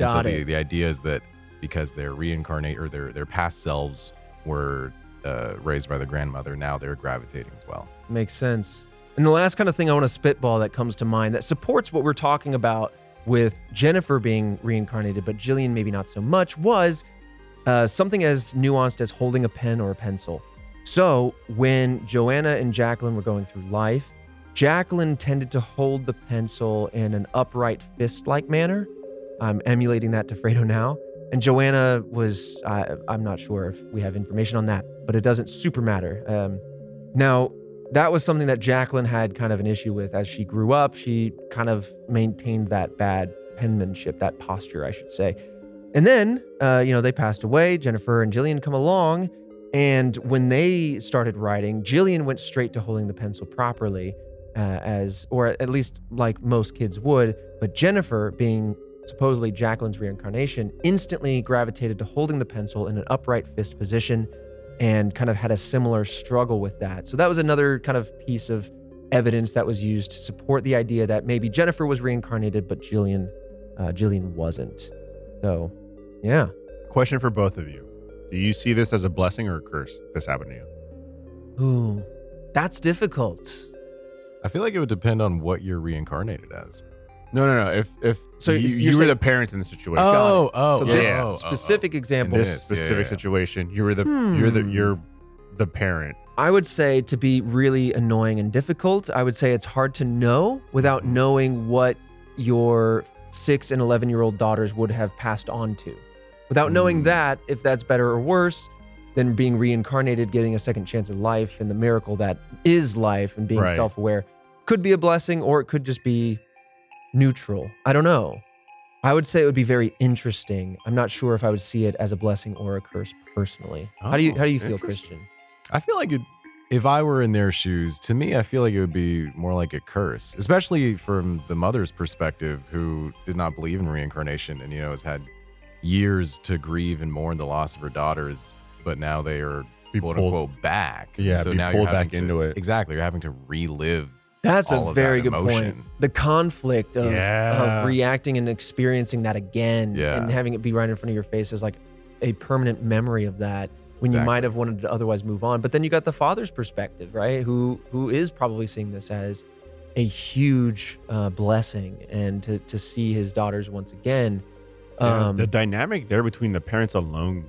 And so Got the, the idea is that because their reincarnate or their their past selves were uh, raised by their grandmother, now they're gravitating as well. Makes sense. And the last kind of thing I want to spitball that comes to mind that supports what we're talking about with Jennifer being reincarnated, but Jillian maybe not so much, was uh, something as nuanced as holding a pen or a pencil. So when Joanna and Jacqueline were going through life, Jacqueline tended to hold the pencil in an upright fist like manner. I'm emulating that to Fredo now. And Joanna was, I I'm not sure if we have information on that, but it doesn't super matter. Um, now, that was something that Jacqueline had kind of an issue with as she grew up. She kind of maintained that bad penmanship, that posture, I should say. And then, uh, you know, they passed away. Jennifer and Jillian come along. And when they started writing, Jillian went straight to holding the pencil properly, uh, as, or at least like most kids would. But Jennifer, being supposedly Jacqueline's reincarnation, instantly gravitated to holding the pencil in an upright fist position and kind of had a similar struggle with that. So that was another kind of piece of evidence that was used to support the idea that maybe Jennifer was reincarnated, but Jillian, uh, Jillian wasn't. So, yeah. Question for both of you: Do you see this as a blessing or a curse? if This happened to you. Ooh, that's difficult. I feel like it would depend on what you're reincarnated as. No, no, no. If if So so you, you're were saying- the parents in the situation. Oh, oh, so yeah, this yeah. oh, oh, specific oh. example, in this Yes, yeah, specific yeah. situation, you were the you're the Hmm. you're the parent. I would say to be really annoying and difficult, I would say it's hard to know without knowing what your six and 11 year old daughters would have passed on to. Without knowing Mm. that, if that's better or worse than being reincarnated, getting a second chance at life and the miracle that is life and being Right. self aware could be a blessing or it could just be neutral. I don't know. I would say it would be very interesting. I'm not sure if I would see it as a blessing or a curse personally. how do you Oh, how do you feel. Christian? I feel like it, if I were in their shoes, to me, I feel like it would be more like a curse, especially from the mother's perspective, who did not believe in reincarnation and you know has had years to grieve and mourn the loss of her daughters, but now they are Be quote pulled- unquote back. Yeah, so be now pulled you're having back to- into it. Exactly, you're having to relive. That's a of that very good point. The conflict of, Yeah. of reacting and experiencing that again Yeah. and having it be right in front of your face is like a permanent memory of that when you might have wanted to otherwise move on. But then you got the father's perspective, right? Who who is probably seeing this as a huge uh, blessing and to, to see his daughters once again. Yeah, Um, the dynamic there between the parents alone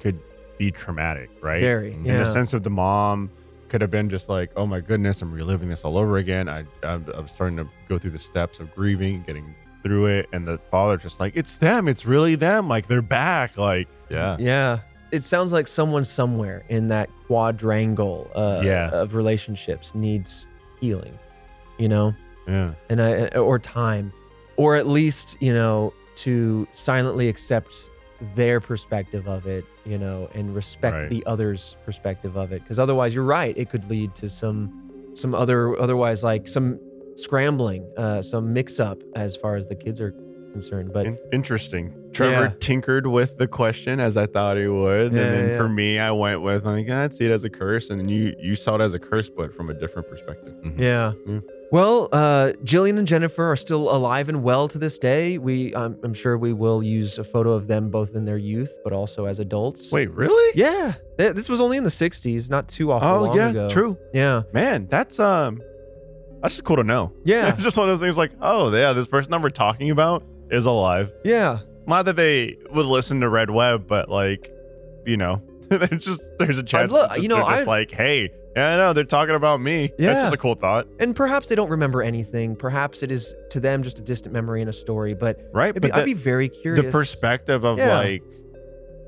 could be traumatic, right? very. In the sense of the mom could have been just like, "Oh my goodness, I'm reliving this all over again." I I'm, I'm starting to go through the steps of grieving, getting through it, and the father just like, "It's them. It's really them. Like they're back. Like Yeah. Yeah. It sounds like someone somewhere in that quadrangle uh, Yeah. of relationships needs healing, you know, yeah, and I, or time, or at least, you know, to silently accept their perspective of it, you know, and respect Right. the other's perspective of it. Because otherwise, you're right. It could lead to some, some other, otherwise, like some scrambling, uh, some mix up as far as the kids are concerned. But In- interesting. Trevor Yeah. tinkered with the question as I thought he would, Yeah, and then yeah, for me, I went with like, I'd see it as a curse, and then you you saw it as a curse, but from a different perspective. Yeah. Yeah. Well, uh, Jillian and Jennifer are still alive and well to this day. We, um, I'm sure we will use a photo of them both in their youth, but also as adults. Wait, really? Yeah. Th- This was only in the 60s, not too awful Oh long yeah, ago. true. Yeah. Man, that's um, that's just cool to know. Yeah. just one of those things like, oh yeah, this person that we're talking about is alive. Yeah. Not that they would listen to Red Web, but like, you know, there's just there's a chance. look- that just- you know, I- like, hey, yeah, I know they're talking about me. Yeah. That's just a cool thought, And perhaps they don't remember anything. Perhaps it is to them just a distant memory and a story. But right? it'd be, But I'd be very curious. the perspective of Yeah. like,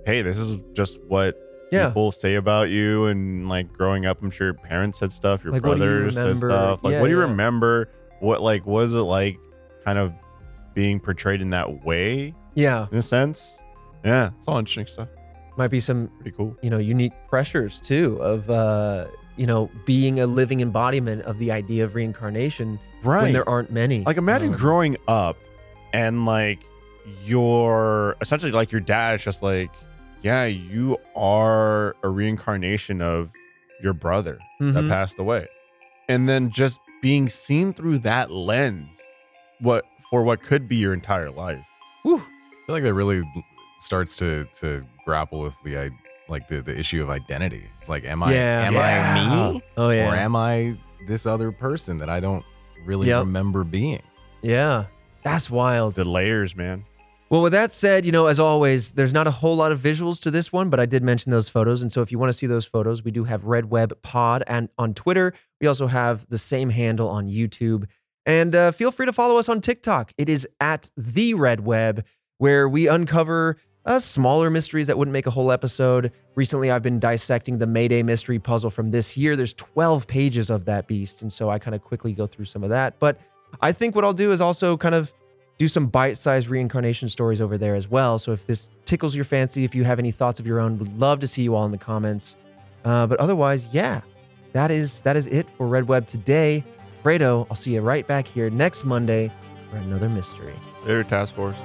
hey, this is just what Yeah. people say about you, and like growing up, I'm sure your parents said stuff, your Like, do you brothers said stuff. Like, Yeah, what do you remember? What like was it like, kind of being portrayed in that way? Yeah. in a sense. Yeah, it's all interesting stuff. Might be some Pretty cool. you know unique pressures too of uh you know being a living embodiment of the idea of reincarnation Right. when there aren't many like imagine Um, growing up and like your essentially like your dad is just like yeah, you are a reincarnation of your brother that Mhm. passed away. And then just being seen through that lens, what for what could be your entire life. Whew. I feel like that really starts to to grapple with the i- like the, the issue of identity. It's like, am I Yeah. am I me Oh yeah. or am I this other person that I don't really Yep. remember being? yeah. That's wild. The layers, man. Well, with that said, you know, as always, there's not a whole lot of visuals to this one, but I did mention those photos. And so if you want to see those photos, we do have Red Web Pod and on Twitter. We also have the same handle on YouTube. And uh, feel free to follow us on TikTok. It is at the Red Web, where we uncover uh, smaller mysteries that wouldn't make a whole episode. Recently, I've been dissecting the Mayday mystery puzzle from this year. There's 12 pages of that beast. And so I kind of quickly go through some of that. But I think what I'll do is also kind of do some bite-sized reincarnation stories over there as well. So if this tickles your fancy, if you have any thoughts of your own, would love to see you all in the comments. Uh, but otherwise, yeah, that is that is it for Red Web today. Fredo, I'll see you right back here next Monday for another mystery. Later, task force.